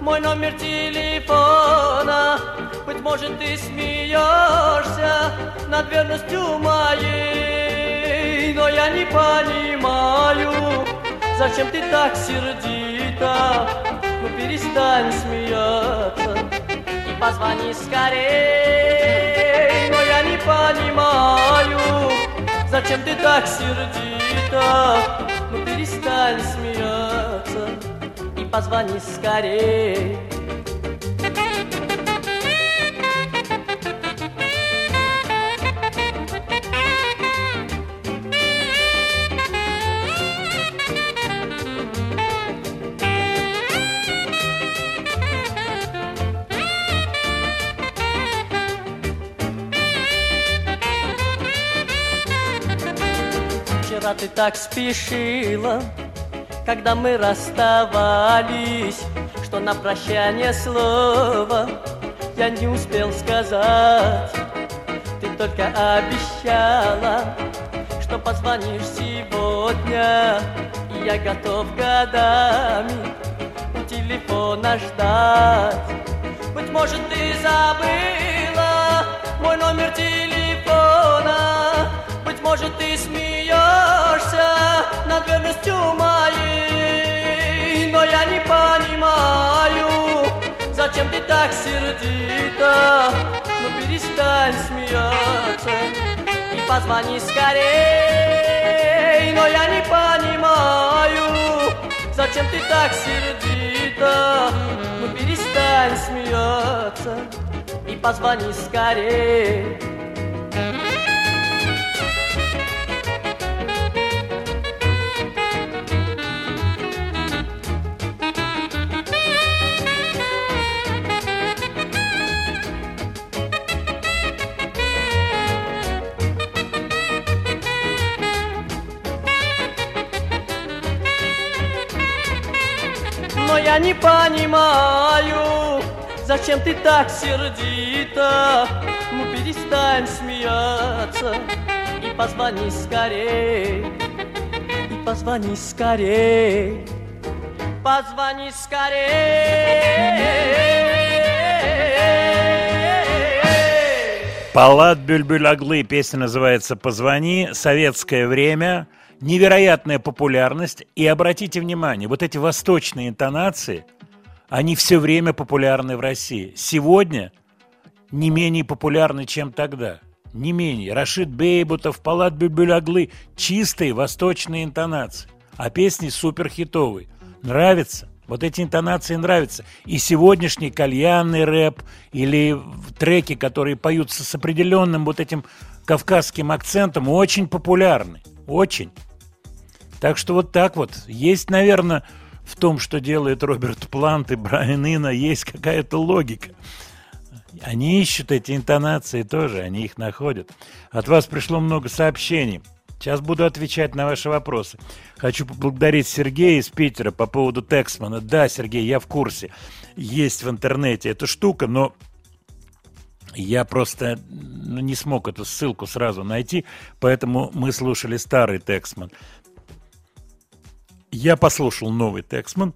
мой номер телефона. Быть может, ты смеешься над верностью моей. Но я не понимаю, зачем ты так сердита. Ну перестань смеяться и позвони скорей. Но я не понимаю, зачем ты так сердита. Ну перестань смеяться позвони скорей. Вчера ты так спешила, когда мы расставались, что на прощание слова я не успел сказать. Ты только обещала, что позвонишь сегодня, и я готов годами у телефона ждать. Быть может, ты забыла мой номер телефона, может, ты смеешься над верностью моей, но я не понимаю, зачем ты так сердита, ну перестань смеяться и позвони скорей, но я не понимаю, зачем ты так сердита, ну перестань смеяться и позвони скорей. Я не понимаю, зачем ты так сердита. Ну перестань смеяться и позвони скорей. И позвони скорей. Позвони скорей. Палат Бюльбюль-Аглы, песня называется «Позвони», советское время, невероятная популярность. И обратите внимание, вот эти восточные интонации, они все время популярны в России. Сегодня не менее популярны, чем тогда. Не менее. Рашид Бейбутов, Палат Бюльбюль-Аглы, чистые восточные интонации. А песни суперхитовые. Нравится? Вот эти интонации нравятся. И сегодняшний кальянный рэп или треки, которые поются с определенным вот этим кавказским акцентом, очень популярны. Очень. Так что вот так вот. Есть, наверное, в том, что делает Роберт Плант и Брайан Ина, есть какая-то логика. Они ищут эти интонации тоже, они их находят. От вас пришло много сообщений. Сейчас буду отвечать на ваши вопросы. Хочу поблагодарить Сергея из Питера по поводу Тексмана. Да, Сергей, я в курсе. Есть в интернете эта штука, но я просто ну, не смог эту ссылку сразу найти, поэтому мы слушали старый Taxman. Я послушал новый Taxman.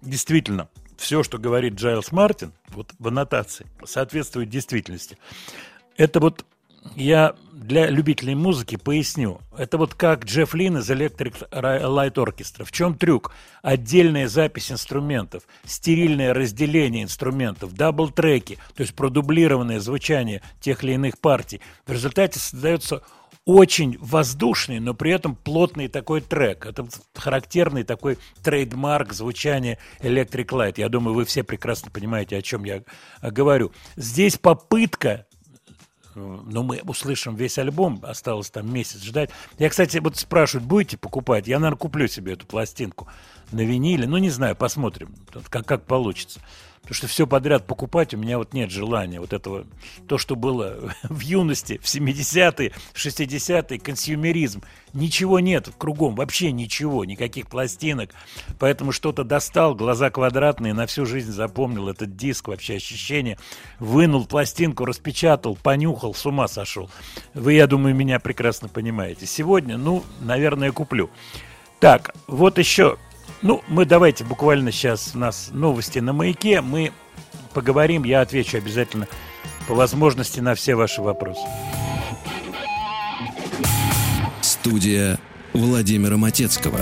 Действительно, все, что говорит Джайлс Мартин, вот в аннотации, соответствует действительности. Это вот я для любителей музыки поясню. Это вот как Джефф Лин из Electric Light Orchestra. В чем трюк? Отдельная запись инструментов, стерильное разделение инструментов, double-треки, то есть продублированное звучание тех или иных партий. В результате создается очень воздушный, но при этом плотный такой трек. Это характерный такой трейдмарк звучания Electric Light. Я думаю, вы все прекрасно понимаете, о чем я говорю. Здесь попытка но мы услышим весь альбом, осталось там месяц ждать. Я, кстати, вот спрашивают, будете покупать? Я, наверное, куплю себе эту пластинку на виниле. Ну, не знаю, посмотрим, как, как получится. Потому что все подряд покупать у меня вот нет желания. Вот этого, то, что было в юности, в 70-е, 60-е, консюмеризм. Ничего нет кругом, вообще ничего, никаких пластинок. Поэтому что-то достал, глаза квадратные, на всю жизнь запомнил этот диск, вообще ощущение. Вынул пластинку, распечатал, понюхал, с ума сошел. Вы, я думаю, меня прекрасно понимаете. Сегодня, ну, наверное, куплю. Так, вот еще ну, мы давайте буквально сейчас у нас новости на маяке. Мы поговорим, я отвечу обязательно по возможности на все ваши вопросы. Студия Владимира Матецкого.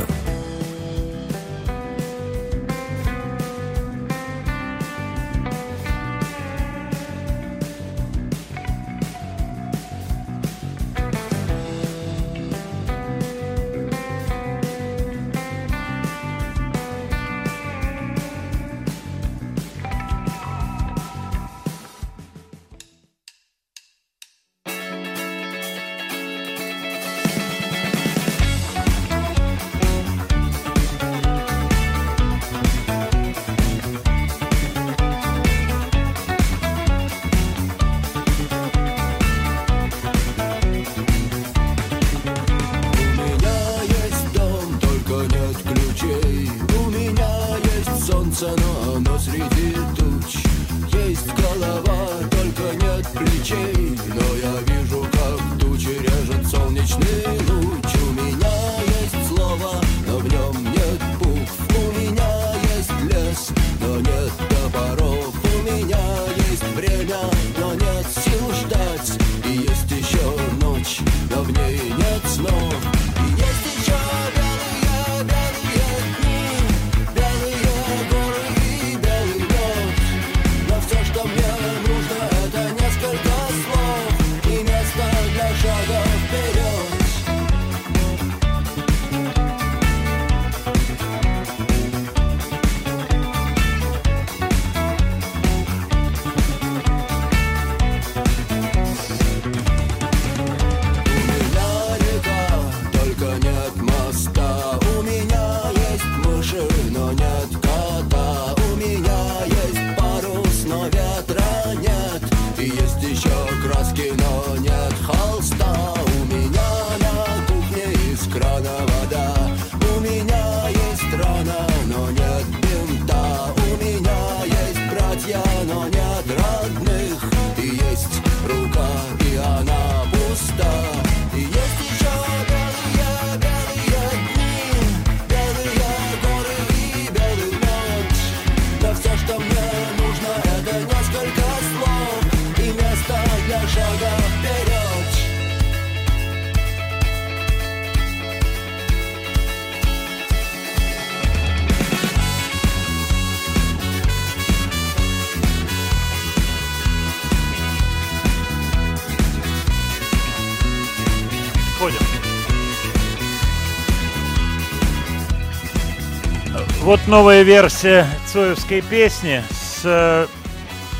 Вот новая версия Цоевской песни с э,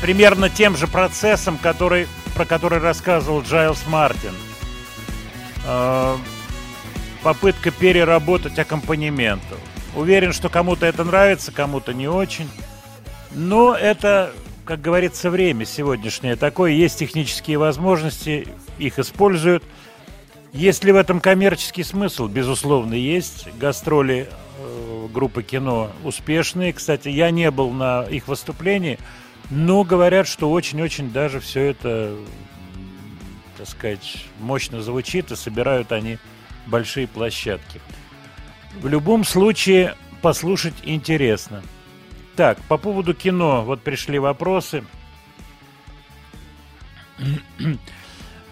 примерно тем же процессом, который, про который рассказывал Джайлс Мартин. Э, попытка переработать аккомпанементу. Уверен, что кому-то это нравится, кому-то не очень. Но это, как говорится, время сегодняшнее такое. Есть технические возможности, их используют. Есть ли в этом коммерческий смысл? Безусловно, есть. Гастроли группы кино успешные. Кстати, я не был на их выступлении, но говорят, что очень-очень даже все это, так сказать, мощно звучит, и собирают они большие площадки. В любом случае, послушать интересно. Так, по поводу кино, вот пришли вопросы.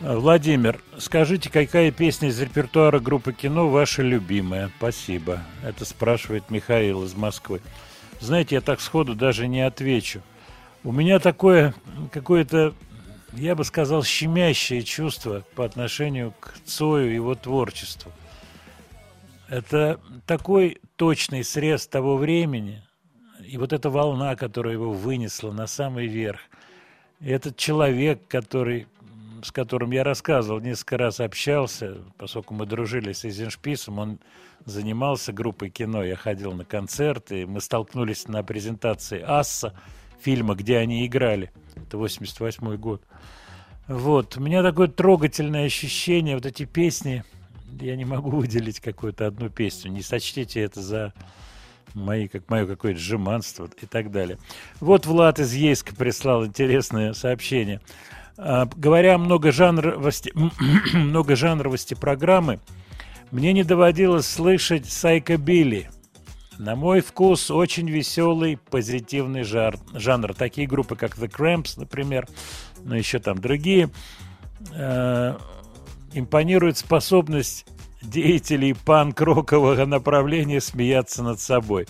Владимир, скажите, какая песня из репертуара группы кино ваша любимая? Спасибо. Это спрашивает Михаил из Москвы. Знаете, я так сходу даже не отвечу. У меня такое какое-то, я бы сказал, щемящее чувство по отношению к Цою и его творчеству. Это такой точный срез того времени, и вот эта волна, которая его вынесла на самый верх. И этот человек, который с которым я рассказывал, несколько раз общался, поскольку мы дружили с Эйзеншписом, он занимался группой кино, я ходил на концерты, мы столкнулись на презентации «Асса», фильма, где они играли. Это 88 год. Вот, у меня такое трогательное ощущение, вот эти песни, я не могу выделить какую-то одну песню, не сочтите это за мои, как мое какое-то жеманство и так далее. Вот Влад из Ейска прислал интересное сообщение. А, говоря о многожанровости, многожанровости программы, мне не доводилось слышать сайкобили. На мой вкус очень веселый, позитивный жар, жанр. Такие группы, как The Cramps, например, но еще там другие, э, импонирует способность деятелей панк-рокового направления смеяться над собой.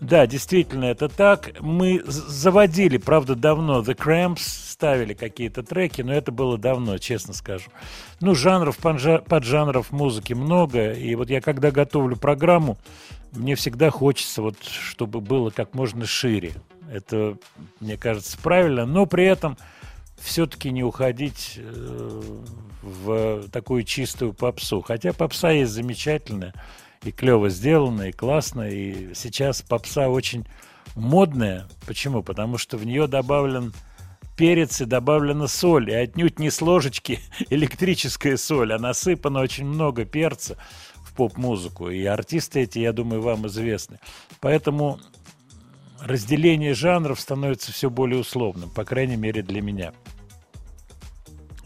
Да, действительно, это так. Мы заводили, правда, давно The Cramps, ставили какие-то треки, но это было давно, честно скажу. Ну, жанров, поджа- поджанров музыки много, и вот я когда готовлю программу, мне всегда хочется, вот, чтобы было как можно шире. Это, мне кажется, правильно, но при этом все-таки не уходить э, в такую чистую попсу. Хотя попса есть замечательная, и клево сделанная, и классно, и сейчас попса очень модная. Почему? Потому что в нее добавлен перец и добавлена соль, и отнюдь не с ложечки электрическая соль, а насыпано очень много перца в поп-музыку, и артисты эти, я думаю, вам известны. Поэтому разделение жанров становится все более условным, по крайней мере для меня.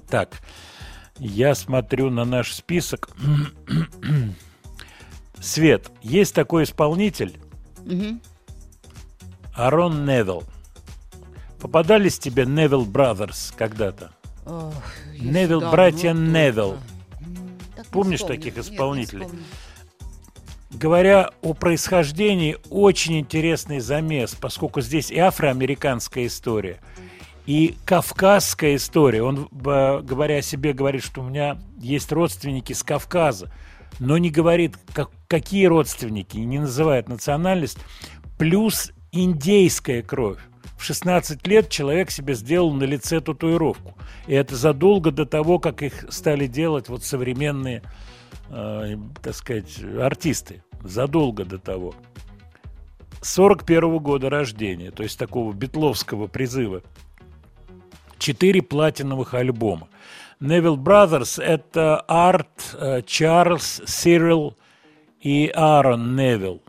Так, Я смотрю на наш список. Свет, есть такой исполнитель, Мгм. Арон Невилл. Попадались тебе Невилл Brothers когда-то? Ох, Невилл, братья Невилл. Так Помнишь вспомню. таких Нет, исполнителей? вспомню. Говоря о происхождении, очень интересный замес, поскольку здесь и афроамериканская история, и кавказская история. Он, э, говоря о себе, говорит, что у меня есть родственники с Кавказа, но не говорит, как- какие родственники, не называет национальность, плюс индейская кровь. В 16 лет человек себе сделал на лице татуировку. И это задолго до того, как их стали делать вот современные, э, так сказать, артисты. Задолго до того. 41 года рождения, то есть такого битловского призыва. Четыре платиновых альбома. Neville Brothers – это Арт, э, Чарльз, Сирил и Аарон Невилл.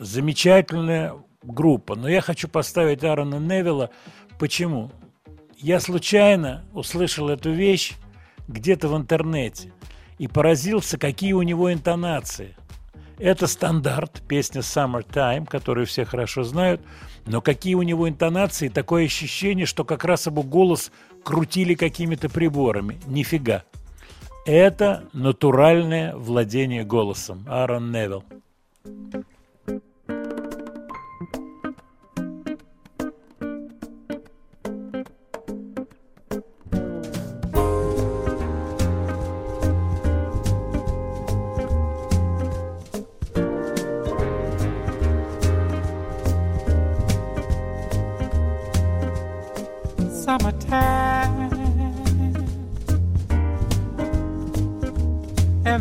Замечательная группа. Но я хочу поставить Аарона Невилла. Почему? Я случайно услышал эту вещь где-то в интернете и поразился, какие у него интонации. Это стандарт, песня Summertime, которую все хорошо знают, но какие у него интонации, такое ощущение, что как раз его голос крутили какими-то приборами. Нифига. Это натуральное владение голосом. Аарон Невилл.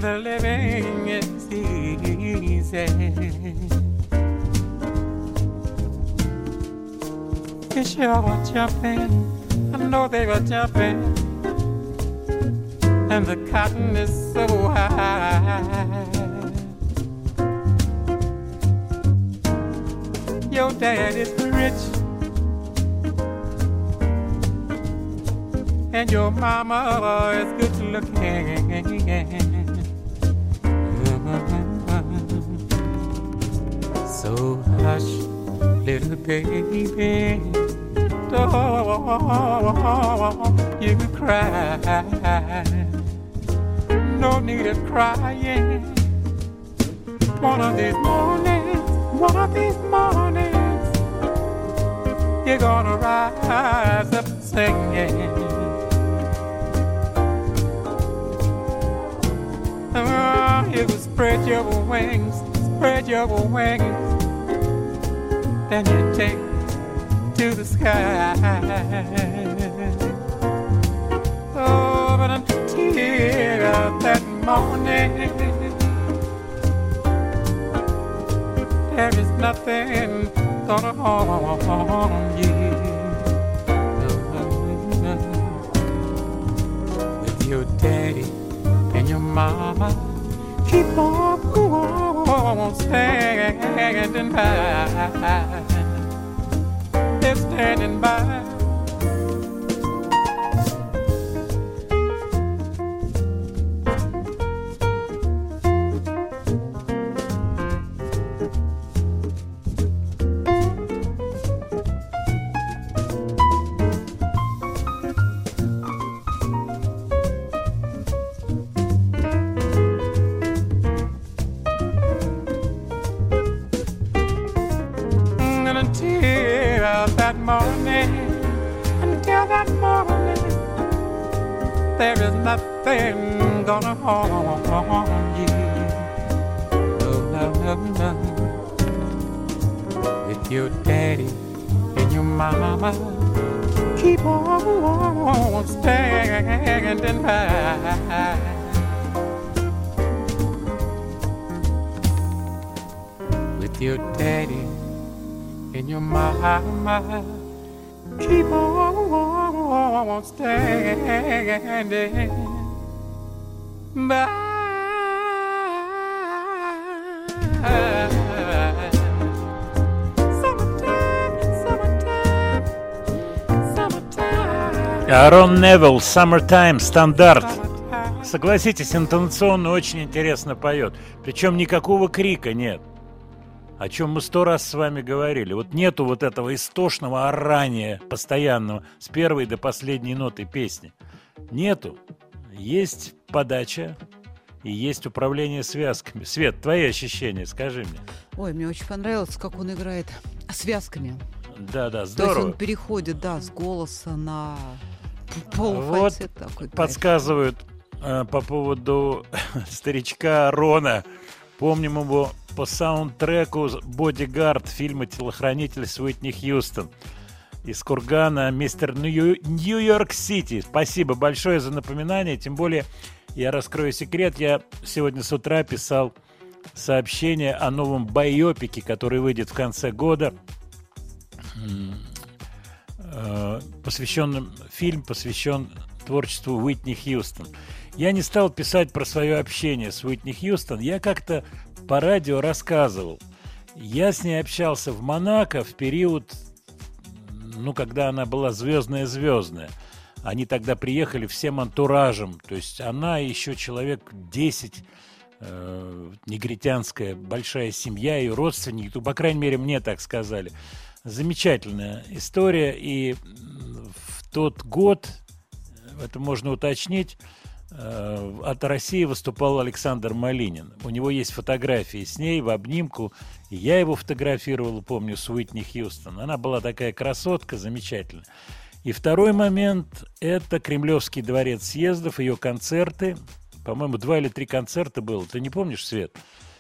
The living is easy. Fish are jumping, I know they were jumping, and the cotton is so high. Your dad is rich. and your mama is good looking. So hush, little baby, don't you cry. No need of crying. One of these mornings, one of these mornings, you're gonna rise up singing. Oh, you spread your wings, spread your wings. Then you take to the sky. Oh, but until that morning, there is nothing gonna harm you. With your daddy and your mama keep on, on standing by. Standing by. Summertime. Стандарт. согласитесь, интонационно очень интересно поет. Причем никакого крика нет. О чем мы сто раз с вами говорили. Вот нету вот этого истошного орания постоянного с первой до последней ноты песни. Нету. Есть подача и есть управление связками. Свет, твои ощущения, скажи мне. Ой, мне очень понравилось, как он играет связками. Да, да, То есть здорово. он переходит, да, с голоса на Вот такой. подсказывают э, по поводу старичка Рона. Помним его по саундтреку «Бодигард» фильма «Телохранитель» с Уитни Хьюстон. Из Кургана мистер Нью- Нью-Йорк-Сити. Спасибо большое за напоминание. Тем более, я раскрою секрет. Я сегодня с утра писал сообщение о новом байопике, который выйдет в конце года. Э, посвященным фильм посвящен творчеству Уитни Хьюстон. Я не стал писать про свое общение с Уитни Хьюстон. Я как-то по радио рассказывал. Я с ней общался в Монако в период, ну, когда она была звездная-звездная. Они тогда приехали всем антуражем. То есть она еще человек 10 э, негритянская большая семья и родственники, ну, по крайней мере, мне так сказали. Замечательная история, и в тот год, это можно уточнить, э, от России выступал Александр Малинин. У него есть фотографии с ней в обнимку, я его фотографировал, помню, с Уитни Хьюстон. Она была такая красотка, замечательная. И второй момент – это Кремлевский дворец съездов, ее концерты. По-моему, два или три концерта было. Ты не помнишь, Свет?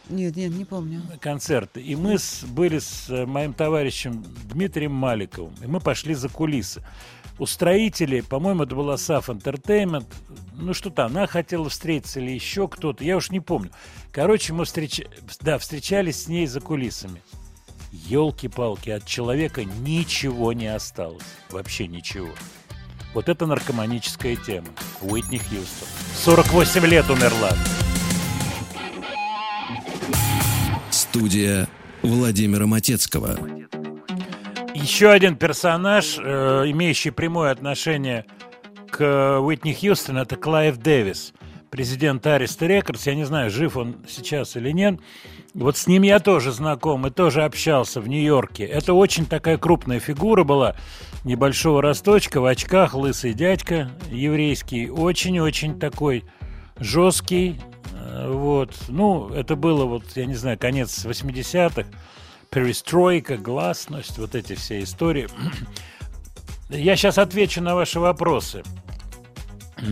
Нет, нет, не помню. концерты. И мы с- были с э, моим товарищем Дмитрием Маликовым. И мы пошли за кулисы. У строителей, по-моему, это была SAF Entertainment, ну что-то она хотела встретиться или еще кто-то, я уж не помню. Короче, мы встреч... да, встречались с ней за кулисами. Елки-палки, от человека ничего не осталось. Вообще ничего. Вот это наркоманическая тема. Уитни Хьюстон. 48 лет умерла. Студия Владимира Матецкого. Еще один персонаж, э, имеющий прямое отношение к Уитни Хьюстон, это Клайв Дэвис, президент Arista Records. Я не знаю, жив он сейчас или нет. Вот с ним я тоже знаком и тоже общался в Нью-Йорке. Это очень такая крупная фигура была, небольшого росточка, в очках, лысый дядька еврейский. Очень-очень такой жесткий. Вот. Ну, это было вот, я не знаю, конец 80-х. Перестройка, гласность, вот эти все истории. Я сейчас отвечу на ваши вопросы.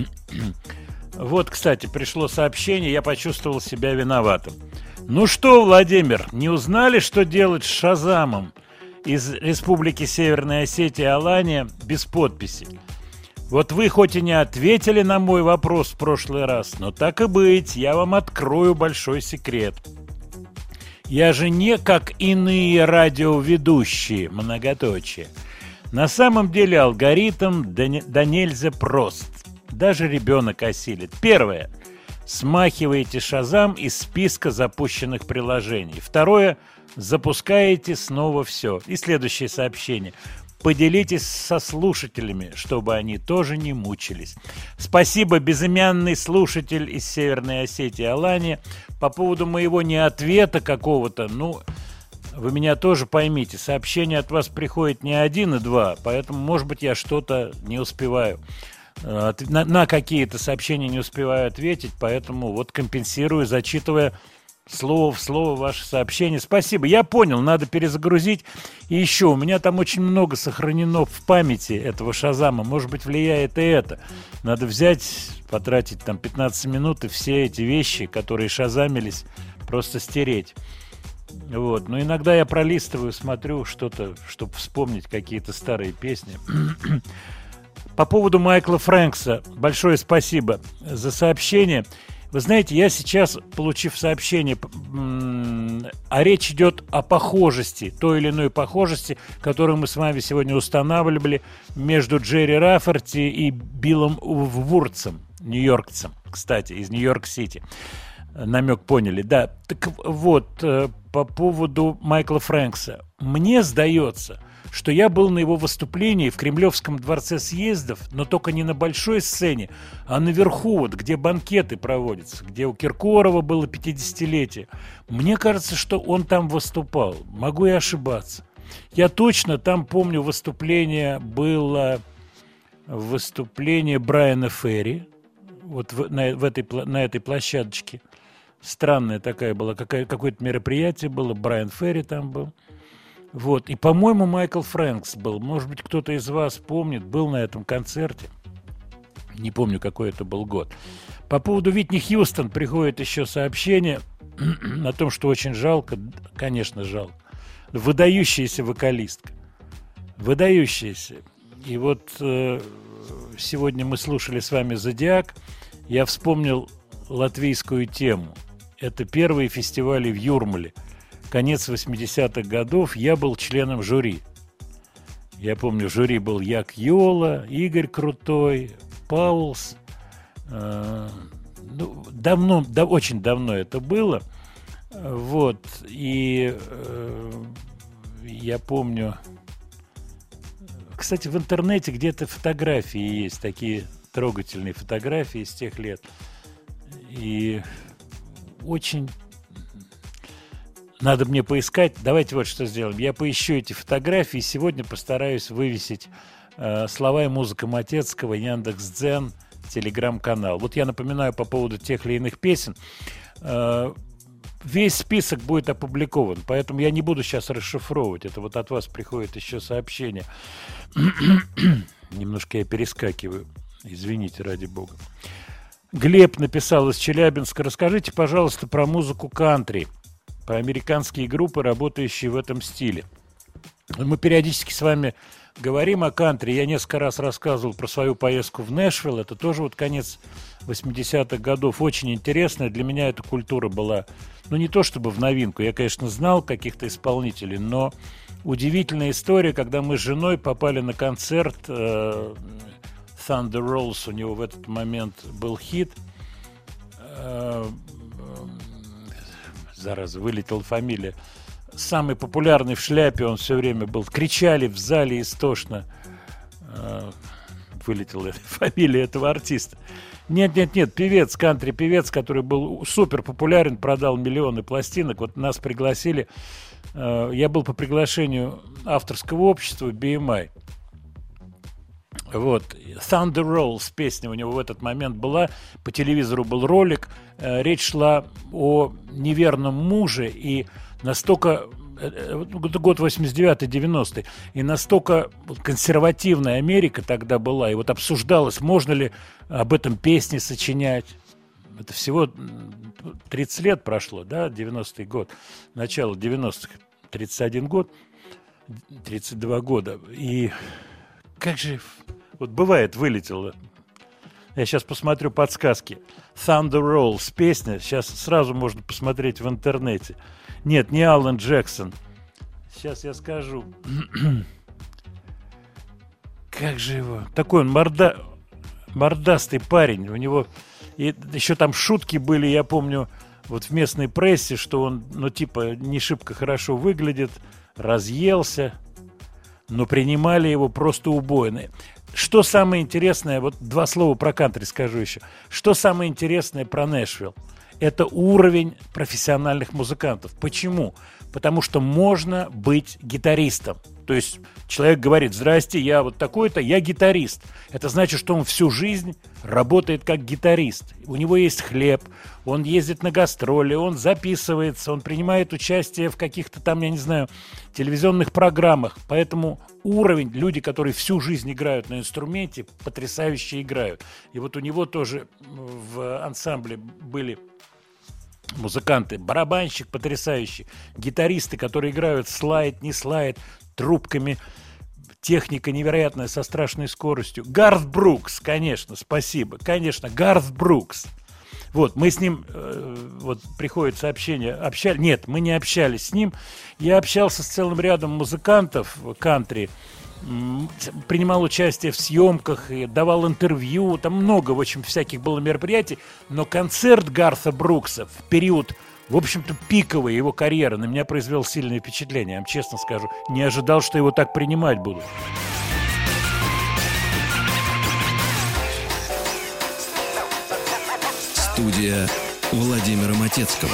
Вот, кстати, пришло сообщение, я почувствовал себя виноватым. Ну что, Владимир, не узнали, что делать с Шазамом из Республики Северная Осетия Алания без подписи? Вот вы хоть и не ответили на мой вопрос в прошлый раз, но так и быть, я вам открою большой секрет. Я же не как иные радиоведущие, многоточие. На самом деле алгоритм да, не- да нельзя прост. Даже ребенок осилит. Первое. Смахиваете Шазам из списка запущенных приложений. Второе. Запускаете снова все. И следующее сообщение. Поделитесь со слушателями, чтобы они тоже не мучились. Спасибо, безымянный слушатель из Северной Осетии Алания. По поводу моего неответа какого-то, ну, вы меня тоже поймите, сообщения от вас приходит не один и два, поэтому, может быть, я что-то не успеваю. э, На, на какие-то сообщения не успеваю ответить, поэтому вот компенсирую, зачитывая слово в слово ваше сообщение. Спасибо, я понял, надо перезагрузить. И еще, у меня там очень много сохранено в памяти этого Шазама. Может быть, влияет и это. Надо взять, потратить там 15 минут и все эти вещи, которые шазамились, просто стереть. Вот. Но иногда я пролистываю, смотрю что-то, чтобы вспомнить какие-то старые песни. По поводу Майкла Фрэнкса, большое спасибо за сообщение. Вы знаете, я сейчас, получив сообщение, а речь идет о похожести, той или иной похожести, которую мы с вами сегодня устанавливали между Джерри Рафферти и Биллом Вурцем, нью-йоркцем, кстати, из Нью-Йорк-Сити. намек поняли, да. Так вот, э, по поводу Майкла Фрэнкса. Мне сдается, что я был на его выступлении в Кремлевском дворце съездов, но только не на большой сцене, а наверху, вот, где банкеты проводятся, где у Киркорова было 50-летие. Мне кажется, что он там выступал. Могу и ошибаться. Я точно там помню выступление было выступление Брайана Ферри вот в, на, в этой, на этой площадочке. Странная такая была, какая, какое-то мероприятие было, Брайан Ферри там был. Вот. И, по-моему, Майкл Фрэнкс был. Может быть, кто-то из вас помнит, был на этом концерте. Не помню, какой это был год. По поводу Витни Хьюстон приходит еще сообщение о том, что очень жалко, конечно, жалко. Выдающаяся вокалистка. Выдающаяся. И вот э, сегодня мы слушали с вами «Зодиак». Я вспомнил латвийскую тему. Это первые фестивали в Юрмале. Конец 80-х годов. Я был членом жюри. Я помню, жюри был Як Йола, Игорь Крутой, Паулс. Э, ну, давно, да, очень давно это было. Вот. И э, я помню... Кстати, в интернете где-то фотографии есть, такие трогательные фотографии с тех лет. И очень надо мне поискать. Давайте вот что сделаем. Я поищу эти фотографии сегодня постараюсь вывесить э, слова и музыка Матецкого, Яндекс.Дзен, телеграм-канал. Вот я напоминаю по поводу тех или иных песен. Э, весь список будет опубликован, поэтому я не буду сейчас расшифровывать. Это вот от вас приходит еще сообщение. Немножко я перескакиваю. Извините, ради бога. Глеб написал из Челябинска. Расскажите, пожалуйста, про музыку кантри, американские группы, работающие в этом стиле. Мы периодически с вами говорим о кантри. Я несколько раз рассказывал про свою поездку в Нэшвилл. Это тоже вот конец 80-х годов. Очень интересная. Для меня эта культура была, ну, не то чтобы в новинку. Я, конечно, знал каких-то исполнителей, но удивительная история, когда мы с женой попали на концерт э, Thunder Rolls, у него в этот момент был хит. Э, Зараза, вылетела фамилия. Самый популярный в шляпе он все время был. Кричали в зале истошно. Э, Вылетела фамилия этого артиста. Нет, нет, нет, певец, кантри-певец, который был супер популярен, продал миллионы пластинок. Вот нас пригласили. э, Я был по приглашению авторского общества BMI. Вот. Thunder Rolls песня у него в этот момент была. По телевизору был ролик. Э, Речь шла о неверном муже. И настолько... э, э, это год 89-90. И настолько консервативная Америка тогда была. И вот обсуждалось, можно ли об этом песни сочинять. Это всего м, 30 лет прошло, да, 90-й год. Начало 90-х. 31 год. 32 года. И как же... Вот бывает, вылетело. Я сейчас посмотрю подсказки. Thunder Rolls песня. Сейчас сразу можно посмотреть в интернете. Нет, не Алан Джексон. Сейчас я скажу. Как же его? Такой он морда... мордастый парень. У него и еще там шутки были, я помню, вот в местной прессе, что он, ну, типа, не шибко хорошо выглядит, разъелся, но принимали его просто убойно. Что самое интересное, вот два слова про кантри скажу еще. Что самое интересное про Нэшвилл? Это уровень профессиональных музыкантов. Почему? Потому что можно быть гитаристом. То есть человек говорит, здрасте, я вот такой-то, я гитарист. Это значит, что он всю жизнь работает как гитарист. У него есть хлеб, он ездит на гастроли, он записывается, он принимает участие в каких-то там, я не знаю, телевизионных программах. Поэтому уровень, люди, которые всю жизнь играют на инструменте, потрясающе играют. И вот у него тоже в ансамбле были музыканты, барабанщик потрясающий, гитаристы, которые играют слайд, не слайд, трубками, техника невероятная со страшной скоростью. Гарth Брукс, конечно, спасибо, конечно, Гарth Брукс. Вот, мы с ним, э, вот приходит сообщение, общались, нет, мы не общались с ним, я общался с целым рядом музыкантов кантри, принимал участие в съемках и давал интервью. Там много, в общем, всяких было мероприятий. Но концерт Гарса Брукса в период, в общем-то, пиковой его карьеры на меня произвел сильное впечатление. Я вам честно скажу, не ожидал, что его так принимать будут. Студия Владимира Матецкого.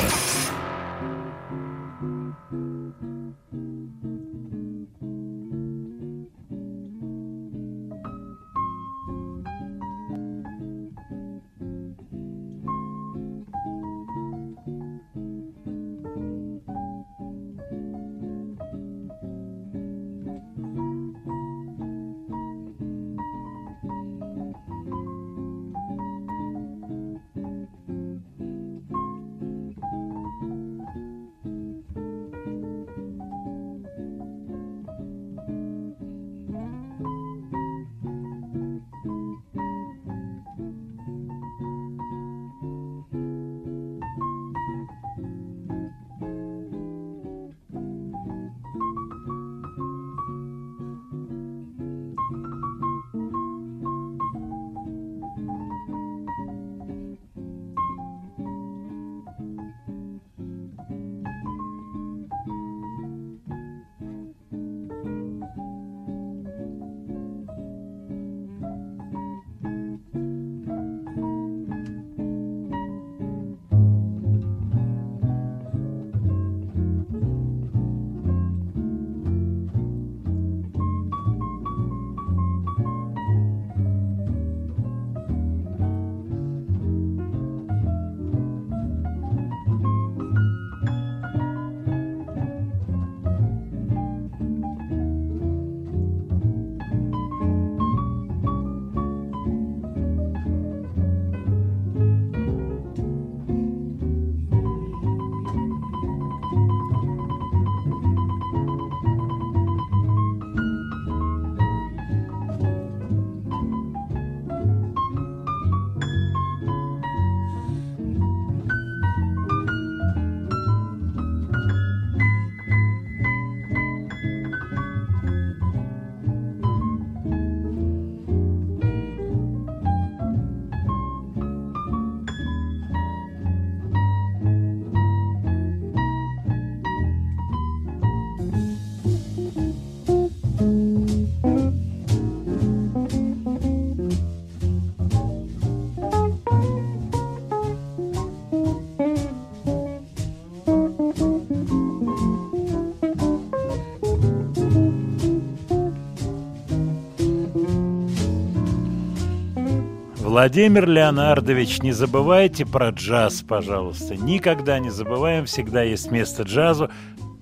Владимир Леонардович, не забывайте про джаз, пожалуйста. Никогда не забываем, всегда есть место джазу.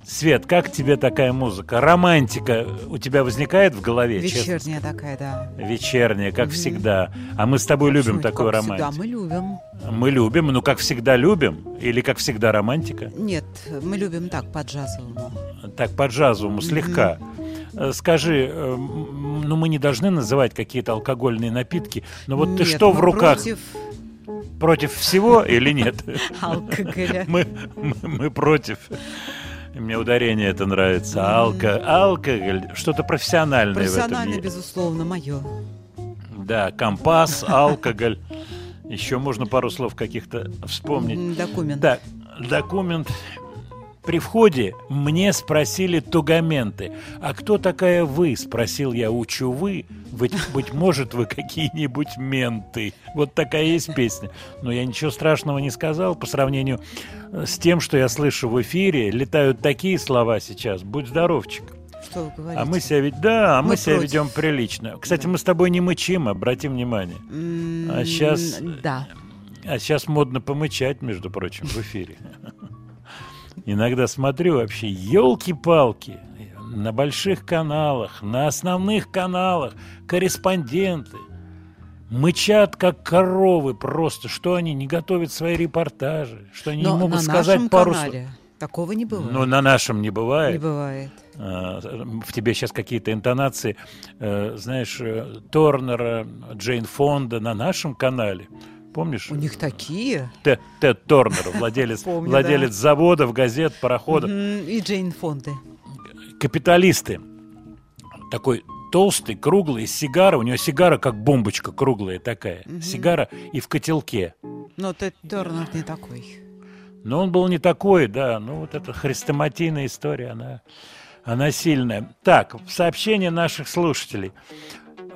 Свет, как тебе такая музыка? Романтика у тебя возникает в голове? честно Вечерняя такая, да. Вечерняя, как всегда. А мы с тобой любим Почему? такую Как романтику. мы любим. Мы любим, ну как всегда любим? Или как всегда романтика? Нет, мы любим так, по джазовому. Так, по джазовому, слегка. Э, Скажи, э, ну мы не должны называть какие-то алкогольные напитки, но вот ты Нет, что в руках? против Против всего или нет? алкоголя. Мы, мы, мы против. Мне ударение это нравится. Алко, алкоголь, что-то профессиональное в этом Профессионально, есть. безусловно, мое. Да, компас, алкоголь. Еще можно пару слов каких-то вспомнить. Документ. Да, документ. При входе мне спросили тугаменты. «А кто такая вы?» – спросил я у Чувы. «Быть, быть может, вы какие-нибудь менты». Вот такая есть песня. Но я ничего страшного не сказал по сравнению э, с тем, что я слышу в эфире. Летают такие слова сейчас. Будь здоровчик. Что вы говорите? А мы себя ведь, да, а мы, Мы себя против. ведем прилично. Кстати, мы с тобой не мычим, обратим внимание. М, А сейчас, Да. а сейчас модно помычать, между прочим, в эфире. Иногда смотрю вообще, елки-палки, на больших каналах, на основных каналах, корреспонденты мычат, как коровы просто, что они не готовят свои репортажи, что они Но не могут на сказать нашем пару слов. такого не бывает. Ну, на нашем не бывает. Не бывает. А, В тебе сейчас какие-то интонации, э, знаешь, э, Торнера, Джейн Фонда на нашем канале. Помнишь? У них такие. Те- Тед Торнер, владелец, Помню, владелец да. заводов, газет, пароходов. И Джейн Фонды. Капиталисты. Такой толстый, круглый, сигара. У него сигара как бомбочка круглая такая. Сигара и в котелке. Но Тед Тернер не такой. Но он был не такой, да. Ну, вот эта хрестоматийная история, она, она сильная. Так, сообщение наших слушателей.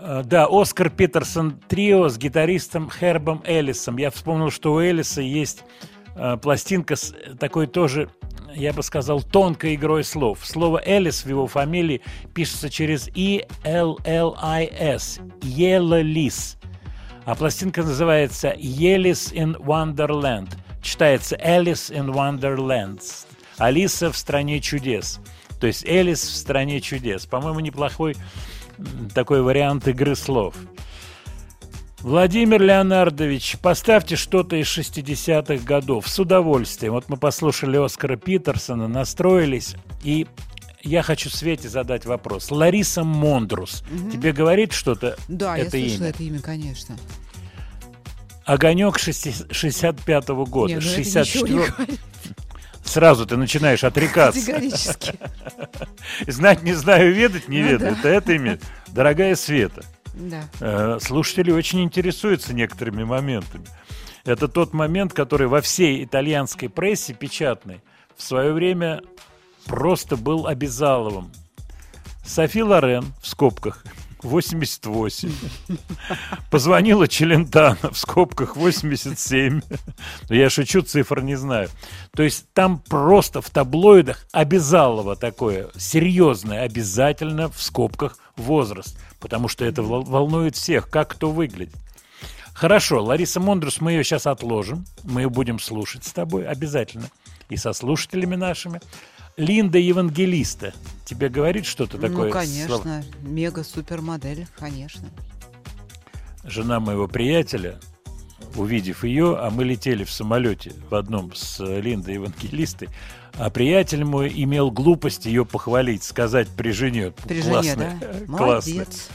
Э, Да, Оскар Питерсон трио с гитаристом Хербом Эллисом. Я вспомнил, что у Эллиса есть э, пластинка с такой тоже, я бы сказал, тонкой игрой слов. Слово Эллис в его фамилии пишется через E-L-L-I-S. Елолис. А пластинка называется «Елис in Wonderland». Читается «Alice in Wonderland». «Алиса в стране чудес». То есть «Элис в стране чудес». По-моему, неплохой такой вариант игры слов. Владимир Леонардович, поставьте что-то из 60-х годов с удовольствием. Вот мы послушали Оскара Питерсона, настроились, и я хочу Свете задать вопрос. Лариса Мондрус. Мгм. Тебе говорит что-то Да, я это слышала имя? это имя, конечно. Огонек 65-го года. Не, ну это ничего не 64 говорит. Сразу ты начинаешь отрекаться. Категорически. Знать не знаю, ведать не Ну ведаю. да. Это это имя. Дорогая Света. Да. Э, Слушатели очень интересуются некоторыми моментами. Это тот момент, который во всей итальянской прессе печатной в свое время просто был обязаловым. Софи Лорен, в скобках, 88. Позвонила Челентано, в скобках, 87. Ну, Я шучу, цифр не знаю. То есть там просто в таблоидах обязалово такое, серьезное, обязательно в скобках возраст. Потому что это вол- волнует всех, как кто выглядит. Хорошо, Лариса Мондрус, мы ее сейчас отложим. Мы ее будем слушать с тобой обязательно. И со слушателями нашими. Линда Евангелиста. Тебе говорит что-то такое? Ну, конечно. Мега-супермодель, конечно. Жена моего приятеля, увидев ее, а мы летели в самолете в одном с э, Линдой Евангелистой, а приятель мой имел глупость ее похвалить, сказать при жене. При жене, Классная, да? э, классная. Молодец.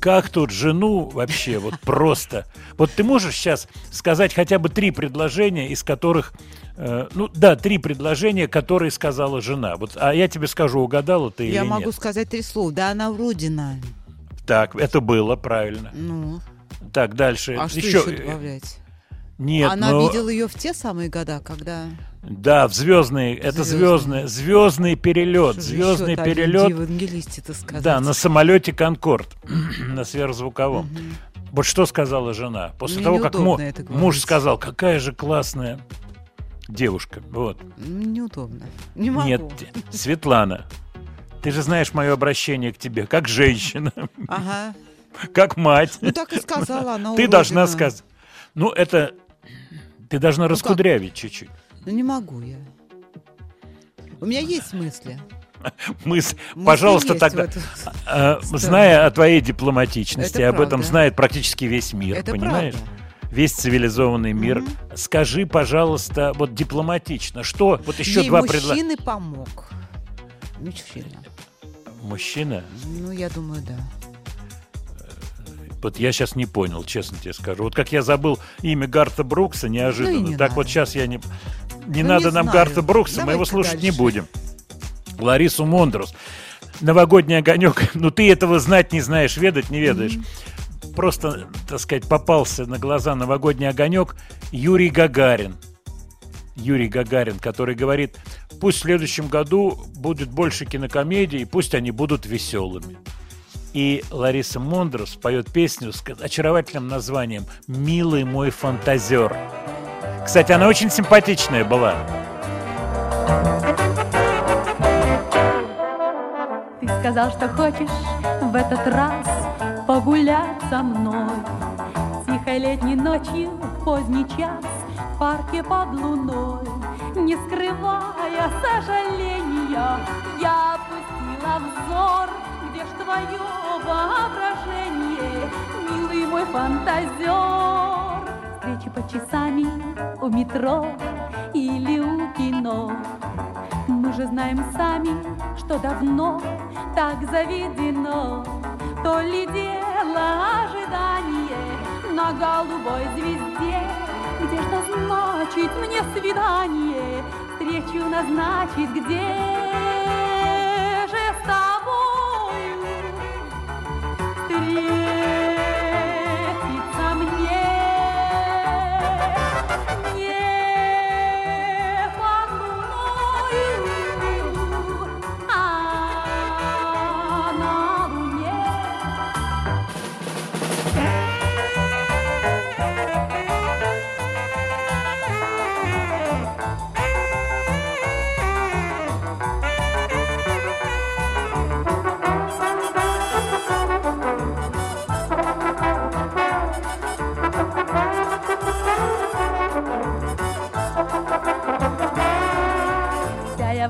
Как тут жену вообще вот просто... Вот ты можешь сейчас сказать хотя бы три предложения, из которых... э, ну да, три предложения, которые сказала жена. Вот, а я тебе скажу, угадала ты Я или могу нет. сказать три слова. Да, она врудина. Так, это было правильно. Ну, Так, дальше. а что Еще- еще добавлять? Нет, Она но- видела ее в те самые года, когда... Да, в звездный, это звездный, звездный перелет, Что звездный еще-то о перелет. Евангелисте-то сказать? Да, на самолете Конкорд, на сверхзвуковом. Вот что сказала жена после Мне того, как му- муж сказал, какая же классная девушка. Вот. Неудобно. Не могу. Нет, Светлана, ты же знаешь мое обращение к тебе, как женщина, Ага. как мать. Ну, так и сказала она, Ты должна сказать. Ну, это ты должна как? раскудрявить чуть-чуть. Ну, не могу я. У меня есть мысли. Мысль, Мысли пожалуйста, тогда, сторону. зная о твоей дипломатичности, Это об этом правда. знает практически весь мир, Это понимаешь? правда. Весь цивилизованный мир. Скажи, пожалуйста, вот дипломатично, что вот еще Ей два предложения. мужчины помог. Мужчина. Мужчина? Ну, я думаю, да. Вот я сейчас не понял, честно тебе скажу. Вот как я забыл имя Гарта Брукса неожиданно, Ну не так надо. вот сейчас я не... Не Ну, надо не нам знаю. Гарта Брукса, мы его Давайте слушать не дальше. будем. Ларису Мондрус. Новогодний огонек. Ну ты этого знать не знаешь, ведать не ведаешь. Просто, так сказать, попался на глаза новогодний огонек Юрий Гагарин. Юрий Гагарин, который говорит, пусть в следующем году будет больше кинокомедий, пусть они будут веселыми. И Лариса Мондрус поет песню с очаровательным названием «Милый мой фантазер». Кстати, она очень симпатичная была. Ты сказал, что хочешь в этот раз погулять со мной. Тихой летней ночью, в поздний час, в парке под луной. Не скрывая сожаления, я опустила взор Где ж твое воображение, милый мой фантазер Встречи по часами у метро или у кино мы же знаем сами, что давно так заведено. То ли дело ожидание на голубой звезде, Где ж назначить мне свидание, встречу назначить где же с тобою?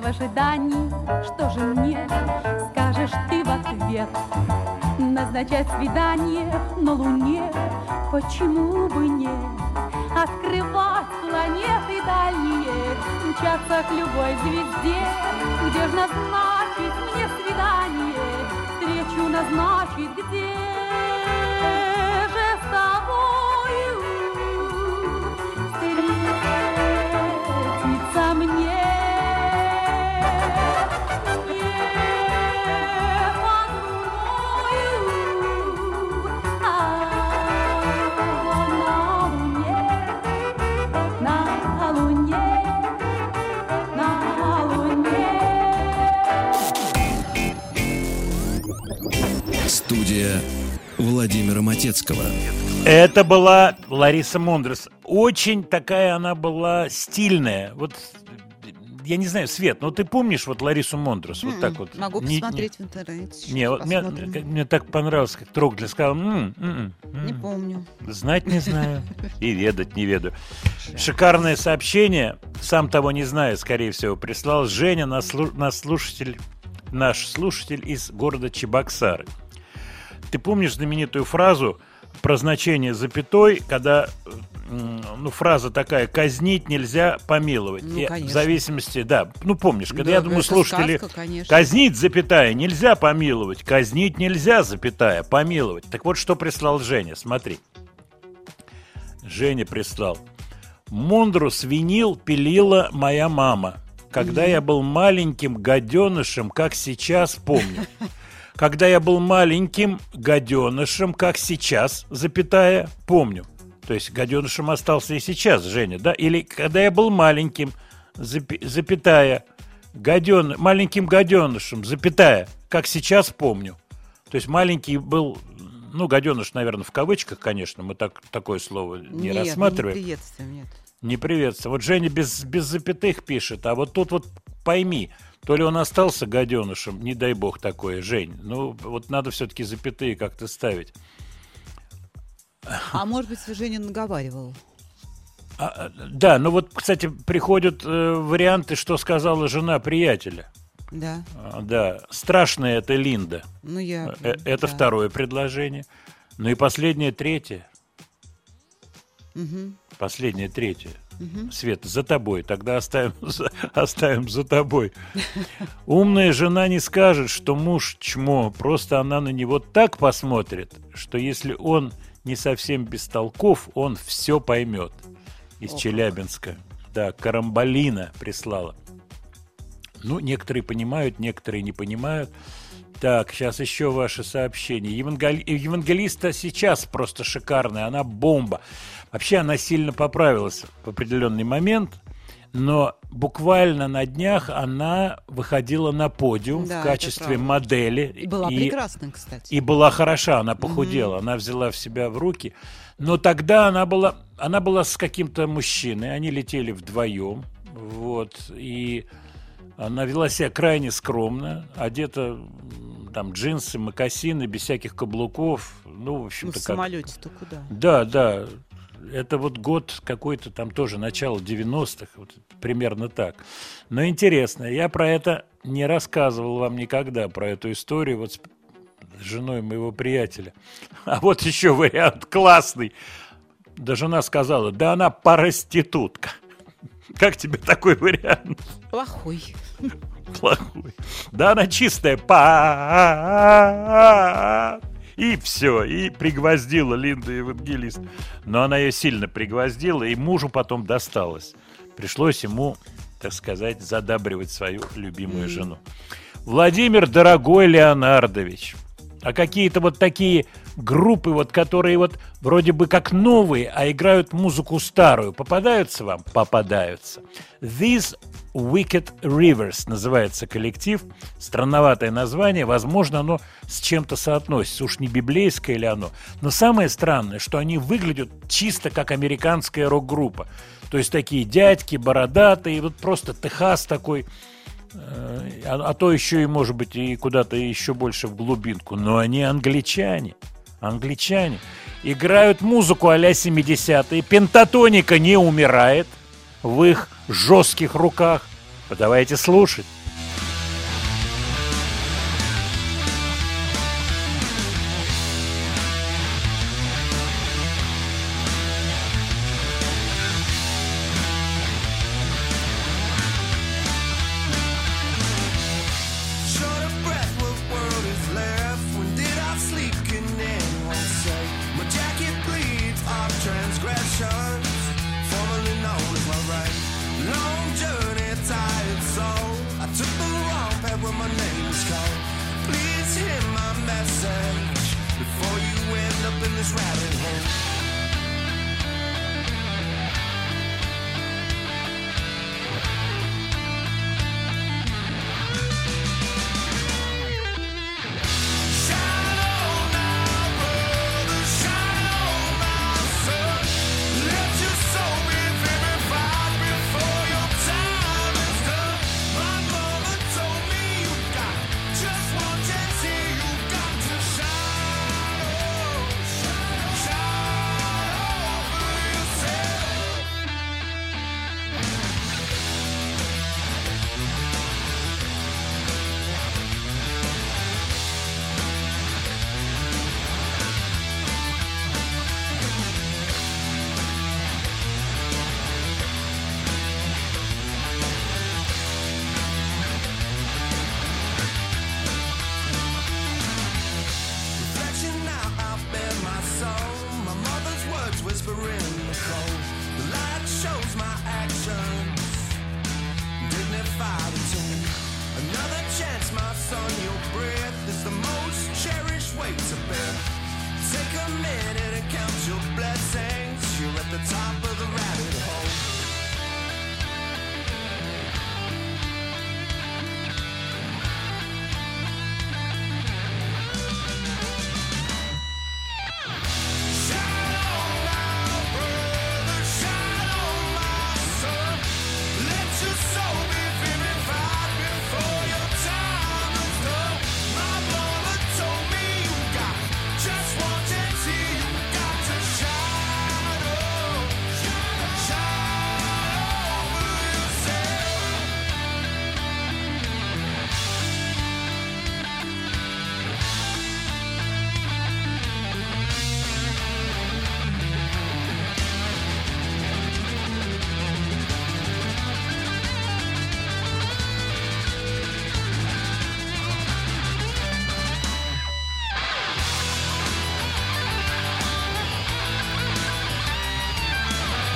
В ожидании, что же мне скажешь ты в ответ? Назначать свидание на Луне, почему бы не? Открывать планеты дальние, мчаться к любой звезде, где ж назначить мне свидание, встречу назначить где Владимира Матецкого. Это была Лариса Мондрес. Очень такая она была стильная. Вот я не знаю, Свет, но ты помнишь вот Ларису Мондрес? Вот так вот. М-м. Могу Не- посмотреть в интернете. Не, вот мне, мне так понравилось, как Трогля сказал. «М, м, м, Не м». помню. Знать не знаю и ведать не ведаю. Шикарное сообщение, сам того не зная, скорее всего, прислал Женя, наш слушатель, наш слушатель из города Чебоксары. Ты помнишь знаменитую фразу про значение запятой, когда ну, фраза такая «казнить нельзя помиловать». Ну, конечно. в зависимости, да, ну помнишь, когда Да, я думаю, слушатели сказка, конечно. казнить, запятая, нельзя помиловать, казнить нельзя, запятая, помиловать. Так вот, что прислал Женя, смотри. Женя прислал. Мондру свинил пилила моя мама, когда я был маленьким гаденышем, как сейчас помню. Когда я был маленьким гаденышем, как сейчас, запятая, помню. То есть гаденышем остался и сейчас, Женя, да? Или когда я был маленьким, запи- запятая, гаден, маленьким гаденышем, запятая, как сейчас помню. То есть маленький был, ну, гаденыш, наверное, в кавычках, конечно, мы так, такое слово не Нет, ну, рассматриваем. не приветствуем, нет. Не приветствую. Вот Женя без, без запятых пишет, а вот тут вот пойми, то ли он остался гаденышем, не дай бог такое, Жень. Ну, вот надо все-таки запятые как-то ставить. А может быть, Женя наговаривал? А, а, да, ну вот, кстати, приходят э, варианты, что сказала жена приятеля. Да. А, да, страшная это Линда. Ну, я... Э, это да. второе предложение. Ну и последнее, третье. Мгм. Последнее, третье. Мгм. Света, за тобой. Тогда оставим, за- оставим за тобой. Умная жена не скажет, что муж чмо. Просто она на него так посмотрит, что если он не совсем бестолков, он все поймет. Из О. Челябинска. Да, Карамбалина прислала. Ну, некоторые понимают, некоторые не понимают. Так, сейчас еще ваши сообщения. Евангели- Евангелиста сейчас просто шикарная, она бомба. Вообще она сильно поправилась в определенный момент, но буквально на днях она выходила на подиум Да, в качестве модели. И была прекрасна, кстати. И была хороша, она похудела, она взяла в себя в руки. Но тогда она была, она была с каким-то мужчиной, они летели вдвоем, вот, и она вела себя крайне скромно, одета там джинсы, мокасины, без всяких каблуков, ну, в Ну, в общем-то, как... самолете-то куда? Да, да. Это вот год какой-то там тоже, начало 90-х, вот примерно так. Но интересно, я про это не рассказывал вам никогда, про эту историю вот с женой моего приятеля. А вот еще вариант классный. Да жена сказала, да она проститутка. Как тебе такой вариант? Плохой. Плохой. Да она чистая па и все, и пригвоздила Линда Евангелист. Но она ее сильно пригвоздила, и мужу потом досталось. Пришлось ему, так сказать, задабривать свою любимую жену. Владимир, дорогой Леонардович, а какие-то вот такие группы, вот, которые вот вроде бы как новые, а играют музыку старую, попадаются вам? Попадаются. These Wicked Rivers называется коллектив. Странноватое название. Возможно, оно с чем-то соотносится. Уж не библейское ли оно. Но самое странное, что они выглядят чисто как американская рок-группа. То есть такие дядьки, бородатые, вот просто Техас такой э, а, а то еще и, может быть, и куда-то еще больше в глубинку. Но они англичане. Англичане. Играют музыку а-ля 70-е. Пентатоника не умирает в их жестких руках. Давайте слушать.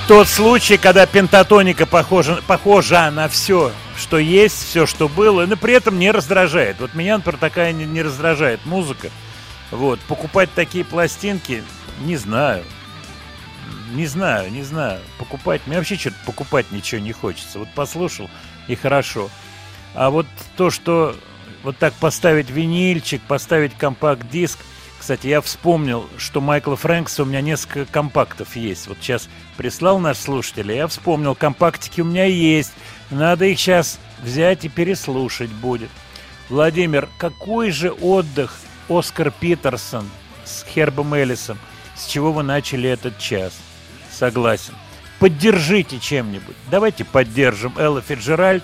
Тот случай, когда пентатоника похожа, похожа на все, что есть, все, что было, но при этом не раздражает. Вот меня, например, такая не, не раздражает музыка. Вот, покупать такие пластинки, не знаю. Не знаю, не знаю. Покупать, мне вообще что-то покупать ничего не хочется. Вот послушал, и хорошо. А вот то, что вот так поставить винильчик, поставить компакт-диск, кстати, я вспомнил, что Майкла Фрэнкса у меня несколько компактов есть. Вот сейчас прислал наш слушатель, и я вспомнил, компактики у меня есть. Надо их сейчас взять и переслушать будет. Владимир, какой же отдых Оскар Питерсон с Хербом Эллисом? С чего вы начали этот час? Согласен. Поддержите чем-нибудь. Давайте поддержим Элла Фиджеральд.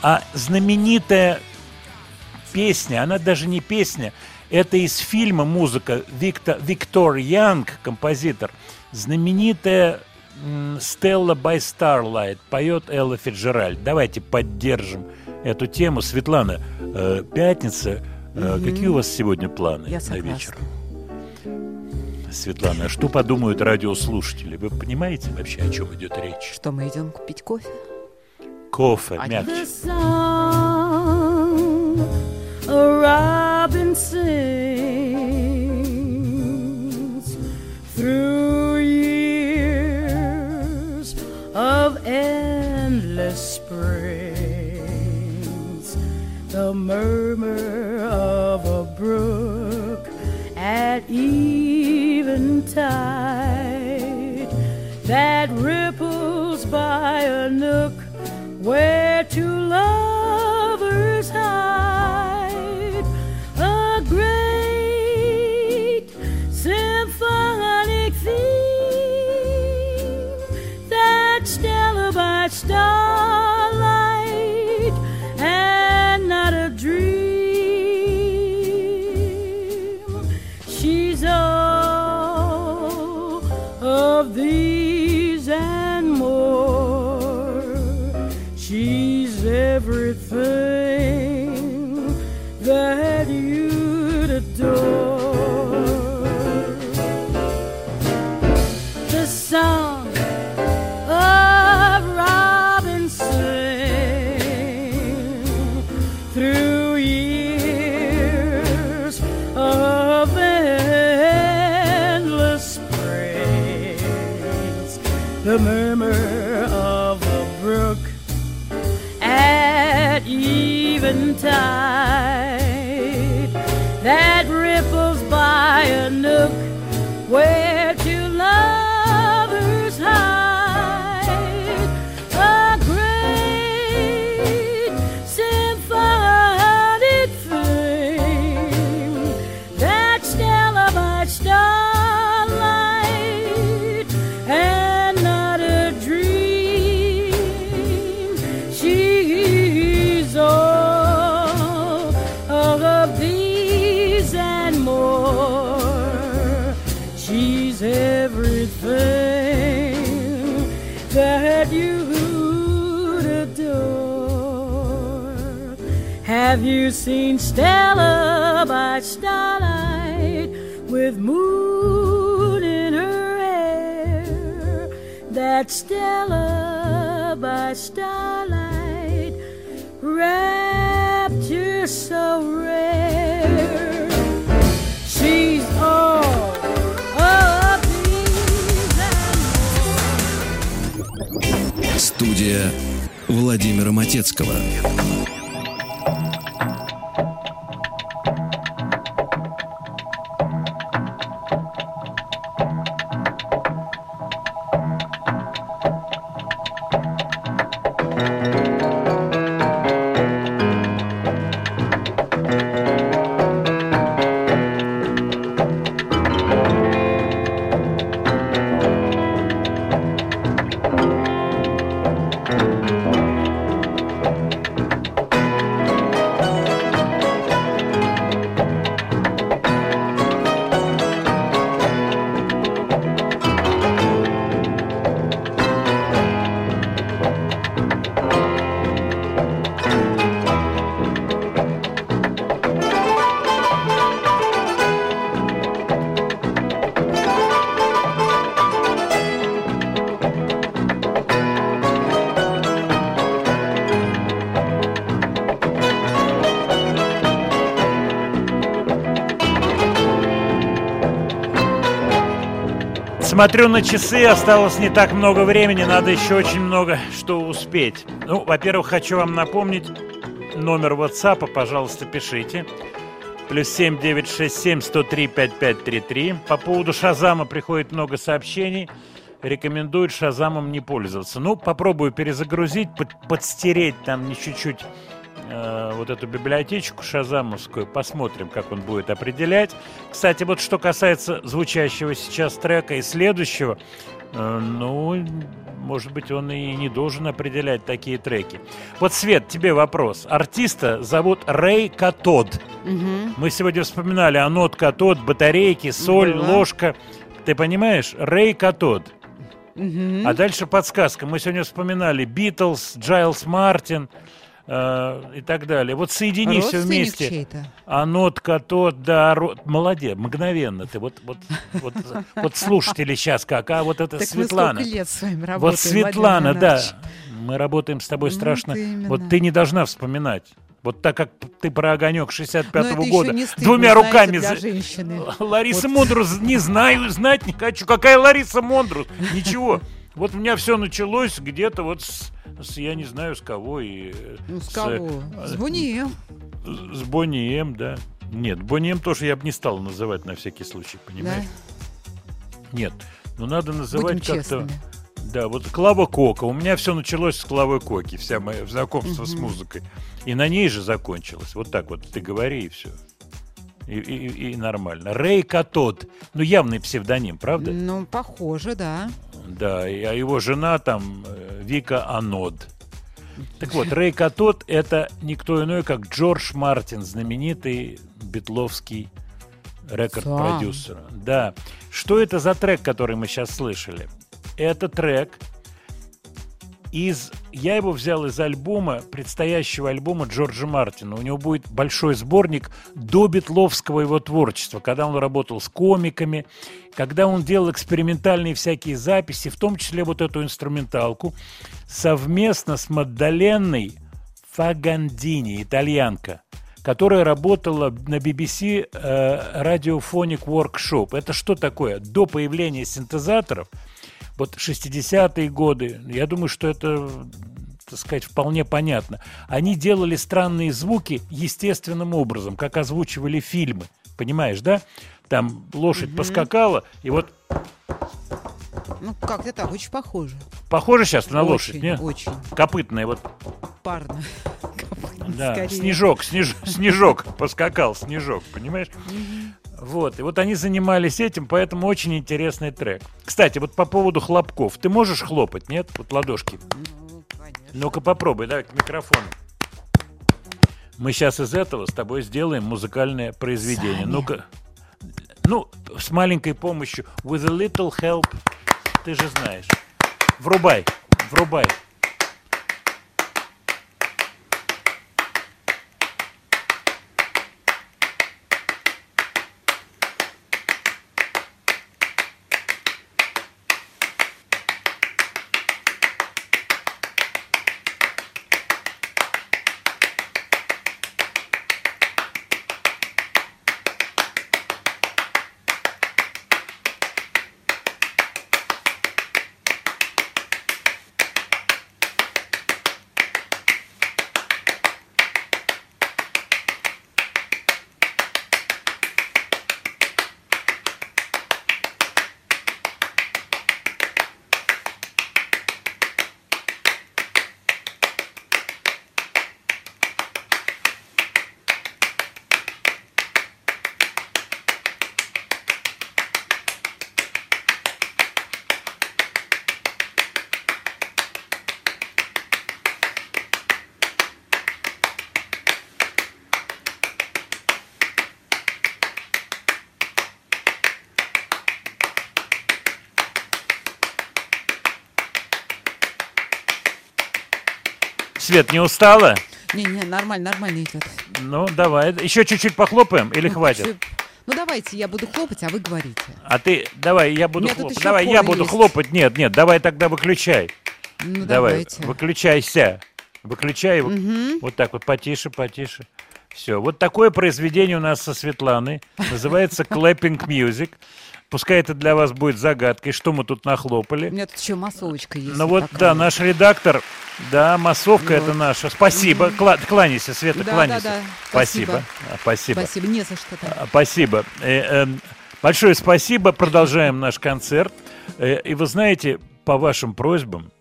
А знаменитая песня, она даже не песня, это из фильма музыка Виктор, Виктор Янг, композитор. Знаменитая Stella by Starlight поет Элла Фиджеральд. Давайте поддержим эту тему. Светлана, э, пятница. Э, Мгм. Какие у вас сегодня планы Я на согласна. вечер? Светлана, а что подумают радиослушатели? Вы понимаете вообще, о чем идет речь? Что мы идем купить кофе? Кофе, А мягче. Robin sings through years of endless springs. The murmur of a brook at eventide that ripples by a nook where two lovers you seen Stella by starlight with moon in her hair? That Stella by starlight, rapture so rare. She's all Студия Владимира Матецкого. Смотрю на часы, осталось не так много времени, надо еще очень много что успеть. Ну, во-первых, хочу вам напомнить номер WhatsApp, пожалуйста, пишите. Плюс 7 967 103 5533. По поводу Шазама приходит много сообщений. Рекомендуют Шазамом не пользоваться. Ну, попробую перезагрузить, под- подстереть там не чуть-чуть э, вот эту библиотечку шазамовскую, посмотрим, как он будет определять. Кстати, вот что касается звучащего сейчас трека и следующего, э, ну, может быть, он и не должен определять такие треки. Вот, Свет, тебе вопрос. Артиста зовут Рэй Катод. Мгм. Мы сегодня вспоминали анод катод, батарейки, соль, Было. ложка. Ты понимаешь? Рэй Катод. Мгм. А дальше подсказка. Мы сегодня вспоминали Битлз, Джайлс Мартин э, и так далее. Вот соедини все вместе. Анод, катод, да, ро- молодец, мгновенно ты. Вот, вот, вот, вот слушатели сейчас как, а вот это Так мы Светлана. сколько лет с вами Вот работаем, Светлана, Владимир да. Мы работаем с тобой Ну, страшно. вот именно. Вот ты не должна вспоминать. Вот так как ты про огонек Но 65-го это еще года не стыдно, двумя руками за-. Лариса Вот. Мондрус не знаю, знать не хочу. Какая Лариса Мондрус? Ничего. Вот у меня все началось где-то вот с, с- я не знаю с кого и э, Ну, с кого? э, С Бунием. с Бонни М, да. Нет, Бонни М тоже я бы не стал называть на всякий случай, понимаешь? Нет, ну надо называть как-то. Да, вот Клава Кока. У меня все началось с Клавы Коки, вся моя знакомство с Мгм. музыкой. И на ней же закончилось. Вот так вот, ты говори и все. И, и- и нормально. Рэй Катод. Ну, явный псевдоним, правда? Ну, похоже, да. Да, и- а его жена там э, Вика Анод. Так вот, Рэй Катод это никто иной, как Джордж Мартин, знаменитый битловский рекорд-продюсер. Да. Что это за трек, который мы сейчас слышали? Это трек из... Я его взял из альбома, предстоящего альбома Джорджа Мартина. У него будет большой сборник до битловского его творчества, когда он работал с комиками, когда он делал экспериментальные всякие записи, в том числе вот эту инструменталку, совместно с Маддаленной Фагандини, итальянка, которая работала на BBC э, Radiophonic Workshop. Это что такое? До появления синтезаторов, вот 60-е годы, я думаю, что это так сказать, вполне понятно. Они делали странные звуки естественным образом, как озвучивали фильмы. Понимаешь, да? Там лошадь поскакала, и вот Ну, как-то так, очень похоже. похоже сейчас на Очень, лошадь, не? очень. Копытная, вот, Парно. да, Скорее. снежок, снеж, снежок поскакал, снежок, понимаешь? Вот, и вот они занимались этим, поэтому очень интересный трек. Кстати, вот по поводу хлопков. Ты можешь хлопать, нет? Вот ладошки. Ну-ка попробуй, давай к микрофону. Мы сейчас из этого с тобой сделаем музыкальное произведение. Сами. Ну-ка. Ну, с маленькой помощью. With a little help. Ты же знаешь. Врубай, врубай. Свет, не устала? Не-не, нормально, нормально идет. Ну, давай. Еще чуть-чуть похлопаем или хватит? Ну, давайте, я буду хлопать, а вы говорите. А ты, давай, я буду хлопать. Давай, я буду есть. хлопать. Нет, нет, давай тогда выключай. Ну, давай, давайте. выключайся. Выключай. его. Мгм. Вот так вот, потише, потише. Все. Вот такое произведение у нас со Светланой. Называется Clapping Music. Пускай это для вас будет загадкой, что мы тут нахлопали. У меня тут еще массовочка есть. Ну вот, такая. да, наш редактор, да, массовка это Вот. наша. Спасибо. Кла- кланяйся, Света, Да, кланяйся. да, да. Спасибо. Спасибо. А, Спасибо. Спасибо, не за что. А, Спасибо. Э, эм, Большое спасибо. Продолжаем наш концерт. Э, И вы знаете, по вашим просьбам,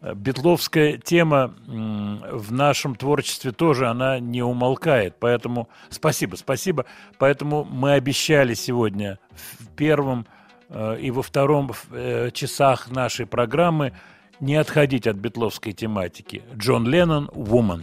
э, битловская тема в нашем творчестве тоже, она не умолкает. Поэтому спасибо, спасибо. Поэтому мы обещали сегодня в первом э, и во втором э, часах нашей программы не отходить от битловской тематики. Джон Леннон «Woman».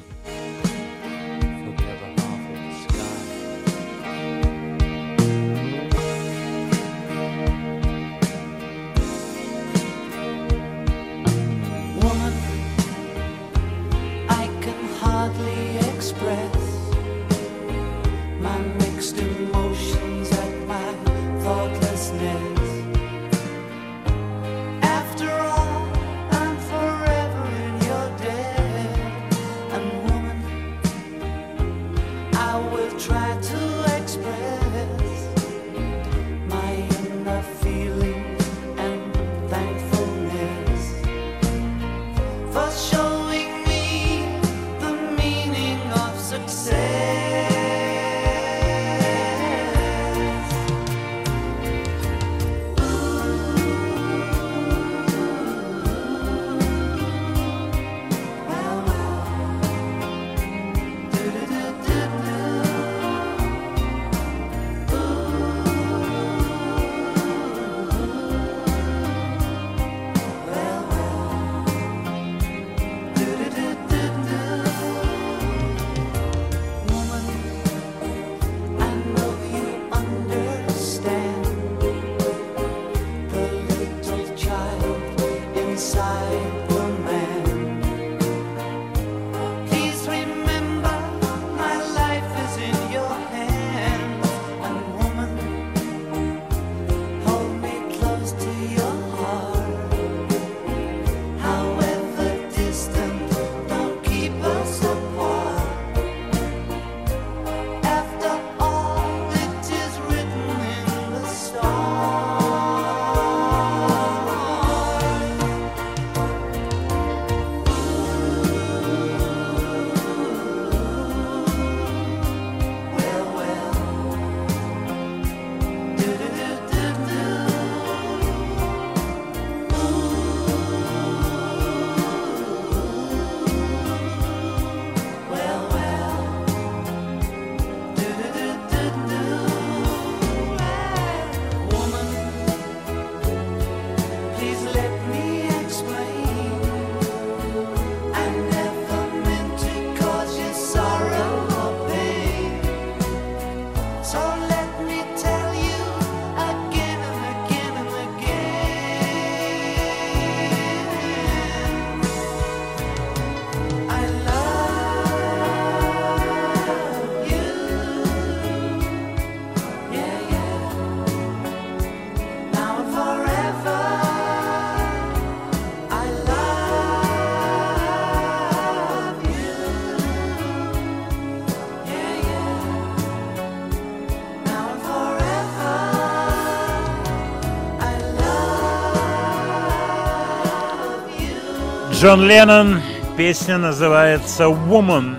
Джон Леннон. Песня называется «Woman».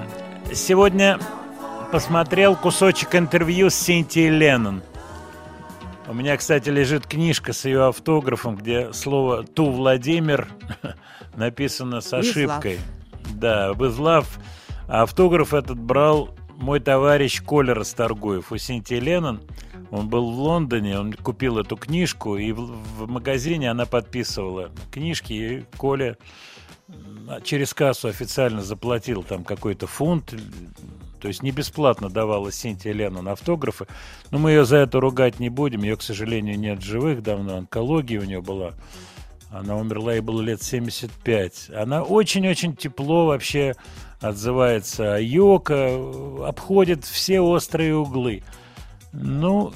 Сегодня посмотрел кусочек интервью с Синтией Леннон. У меня, кстати, лежит книжка с ее автографом, где слово «ту Владимир» написано с ошибкой. Да, love. А автограф этот брал мой товарищ Коля Расторгуев у Синтии Леннон. Он был в Лондоне, он купил эту книжку, и в, магазине она подписывала книжки, и Коля через кассу официально заплатил там какой-то фунт, то есть не бесплатно давала Синтия Леннон автографы. Но мы ее за это ругать не будем, ее, к сожалению, нет живых давно, онкология у нее была. Она умерла, ей было лет 75. Она очень-очень тепло вообще отзывается о Йоко, обходит все острые углы. Ну,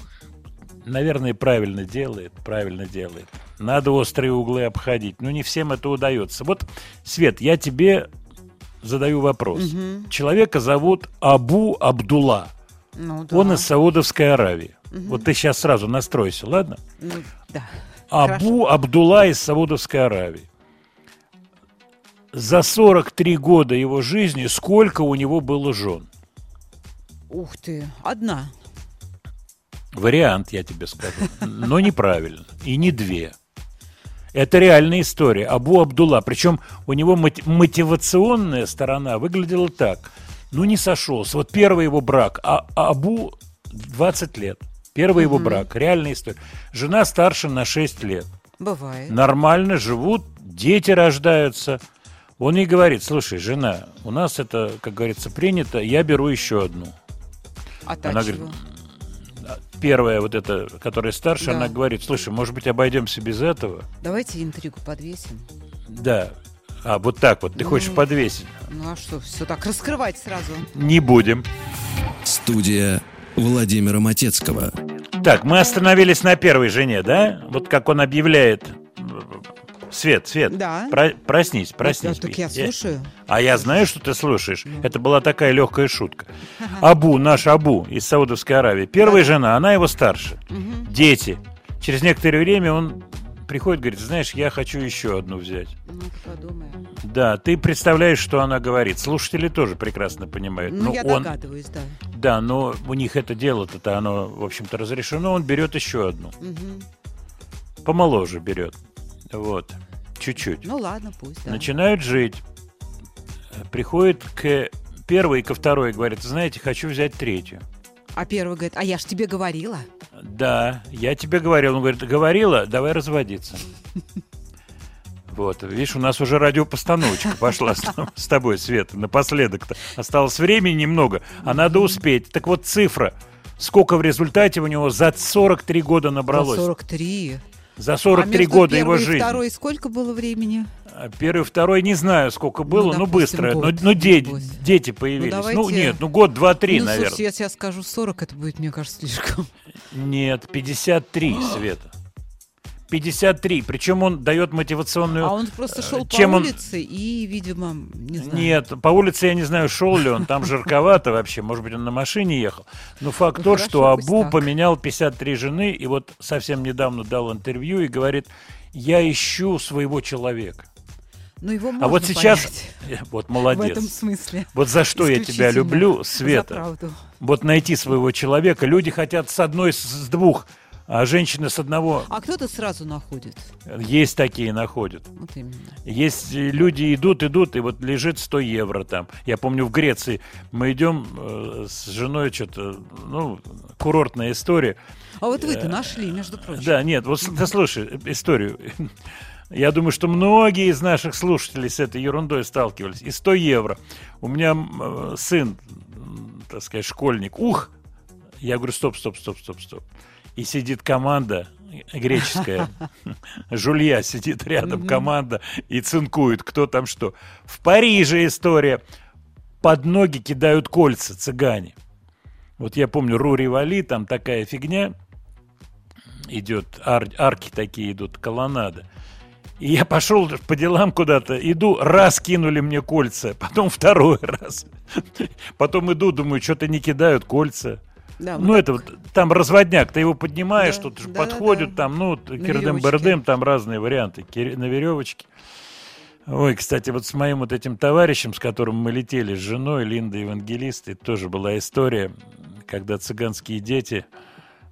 наверное, правильно делает, правильно делает. Надо острые углы обходить. Но не всем это удается. Вот, Свет, я тебе задаю вопрос. Мгм. Человека зовут Абу Абдулла. Ну да. Он из Саудовской Аравии. Мгм. Вот ты сейчас сразу настройся, ладно? Ну, да. Абу Абдулла из Саудовской Аравии. За 43 года его жизни сколько у него было жен? Ух ты, одна. Вариант, я тебе скажу. Но неправильно. И не две. Это реальная история. Абу Абдулла. Причем у него мотивационная сторона выглядела так. Ну, не сошелся. Вот первый его брак. А а Абу 20 лет. Первый его брак. Реальная история. Жена старше на 6 лет. Бывает. Нормально живут, дети рождаются. Он ей говорит, слушай, жена, у нас это, как говорится, принято, я беру еще одну. А Она чего? говорит, первая вот эта, которая старше, Да. она говорит, слушай, может быть, обойдемся без этого? Давайте интригу подвесим. Да. А, вот так вот, ты Ну, хочешь подвесить? Ну а что, все так раскрывать сразу? Не будем. Студия Владимира Матецкого. Так, мы остановились на первой жене, да? Вот как он объявляет. Свет, Свет, Да. про- проснись, проснись. так я слушаю. А я знаю, что ты слушаешь. Это была такая легкая шутка. Абу, наш Абу из Саудовской Аравии. Первая жена, она его старше. Мгм. Дети. Через некоторое время он приходит, говорит, знаешь, я хочу еще одну взять. Ну, подумаем. Да, ты представляешь, что она говорит. Слушатели тоже прекрасно понимают. Ну, Но я он, догадываюсь, да. Да, но у них это дело-то, оно, в общем-то, разрешено. Он берет еще одну. Мгм. Помоложе берет. Вот. Чуть-чуть. Ну ладно, пусть, да. Начинают жить. Приходит к первой и ко второй, говорит, знаете, хочу взять третью. А первый говорит, а я ж тебе говорила. Да, я тебе говорил. Он говорит, говорила, давай разводиться. Вот, видишь, у нас уже радиопостановочка пошла с, с тобой, Света, напоследок-то. Осталось времени немного, а надо успеть. Так вот, цифра. Сколько в результате у него за 43 года набралось? За 43. За 43 а года его жизни. второй сколько было времени? А Первый, второй, не знаю, сколько было, ну, допустим, быстро. Ну, год, ну, де- дети появились. Ну, давайте- нет, ну, год, два, три, ну, наверное. слушай, я тебе скажу 40, это будет, мне кажется, слишком. Нет, 53, Света. 53. Причем он дает мотивационную... А он просто э, шел по чем он- улице и, видимо, не знаю. Нет, по улице я не знаю, шел ли он, там жарковато вообще, может быть, он на машине ехал. Но факт Ну, тот, хорошо, что Абу так. поменял 53 жены, и вот совсем недавно дал интервью и говорит, я ищу своего человека. Ну, его а можно вот сейчас, понять. вот молодец. В этом смысле. Вот за что я тебя люблю, Света. Вот найти своего человека. Люди хотят с одной, с двух, а женщины с одного. А кто-то сразу находит. Есть такие находят. Вот именно. Есть люди идут, идут, и вот лежит 100 евро там. Я помню в Греции мы идем э, с женой что-то, ну, курортная история. А вот вы-то Э, нашли, между прочим. Да, нет, вот ты слушай э, историю. Я думаю, что многие из наших слушателей с этой ерундой сталкивались. И 100 евро. У меня сын, так сказать, школьник. Ух! Я говорю, стоп, стоп, стоп, стоп, стоп. И сидит команда греческая. Жулья сидит рядом, команда, и цинкует, кто там что. В Париже история. Под ноги кидают кольца цыгане. Вот я помню, Рури Вали, там такая фигня идет, ар- арки такие идут, колоннада. И я пошел по делам куда-то, иду, раз кинули мне кольца, потом второй раз. Потом иду, думаю, что-то не кидают кольца. Да, ну, это вот, там разводняк, ты его поднимаешь, Да, тут же да, да, подходят, да. там, ну, кирдым-бардым, там разные варианты, на веревочке. Ой, кстати, вот с моим вот этим товарищем, с которым мы летели, с женой Линдой Евангелистой, тоже была история, когда цыганские дети,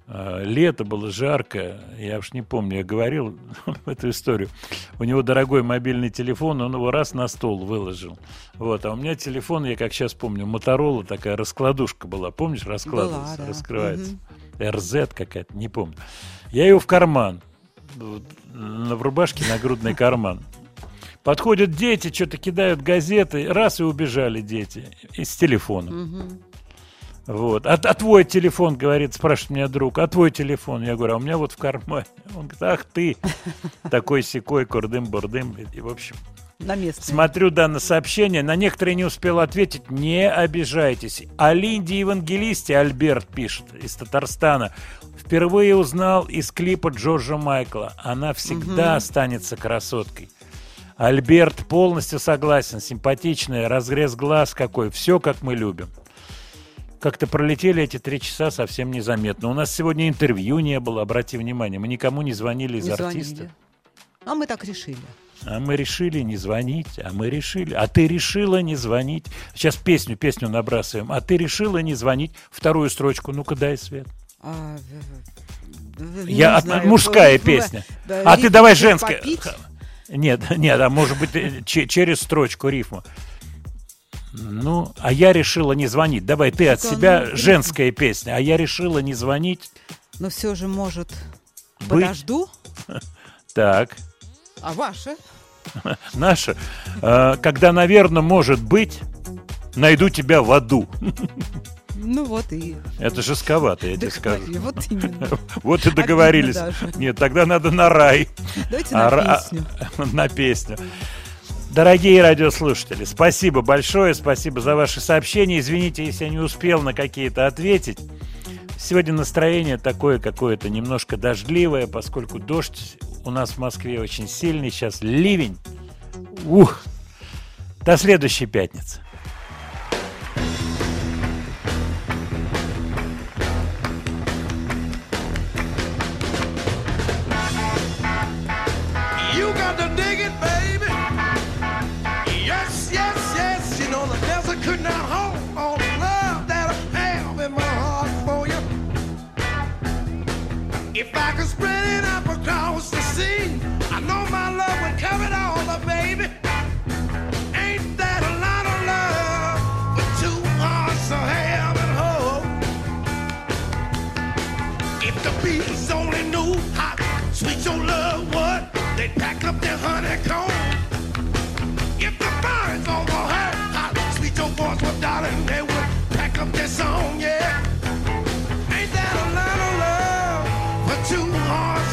лето было жарко, я уж не помню, я говорил эту историю. У него дорогой мобильный телефон, он его раз на стол выложил. Вот, а у меня телефон, я как сейчас помню, Моторола такая раскладушка была, помнишь, раскладывается, Была, да. раскрывается. РЗ какая-то, не помню. Я ее в карман, вот, на- в рубашке нагрудный карман. Подходят дети, что-то кидают газеты, раз и убежали дети и с телефоном. Вот. А, а твой телефон, говорит, спрашивает меня друг, а твой телефон? Я говорю, а у меня вот в кармане. Он говорит, ах ты, такой секой, курдым-бурдым. И, в общем, На место. смотрю данное сообщение, на некоторые не успел ответить, не обижайтесь. О Линде Евангелисте Альберт пишет из Татарстана. Впервые узнал из клипа Джорджа Майкла. Она всегда Мгм. останется красоткой. Альберт полностью согласен, симпатичная, разрез глаз какой, все как мы любим. Как-то пролетели эти три часа совсем незаметно. У нас сегодня интервью не было, обрати внимание. Мы никому не звонили из Не артистов. звонили. А мы так решили. А мы решили не звонить, а мы решили. А ты решила не звонить. Сейчас песню, песню набрасываем. А ты решила не звонить. Вторую строчку, ну-ка дай свет. А, Я, от- знаю, мужская было- песня. да, А ты давай женская. попить. Нет, нет, а может быть э, че- через строчку рифму. Ну, а я решила не звонить. Давай ты от Так, а себя ну, женская песня. А я решила не звонить. Но все же, может, Быть. подожду? Так, А ваша? наша. Э, Когда, наверное, может быть, найду тебя в аду. Ну вот и... Это жестковато, я тебе скажу. вот именно. Вот и договорились. Нет, тогда надо на рай. Давайте на А ра- песню. На песню. Дорогие радиослушатели, спасибо большое, спасибо за ваши сообщения. Извините, если я не успел на какие-то ответить. Сегодня настроение такое какое-то немножко дождливое, поскольку дождь у нас в Москве очень сильный, сейчас ливень. Ух! До следующей пятницы. Up their honeycomb. If the birds all were heard how sweet your voice was, darling, they would pack up their song, yeah. Ain't that a lot of love for two hearts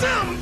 Some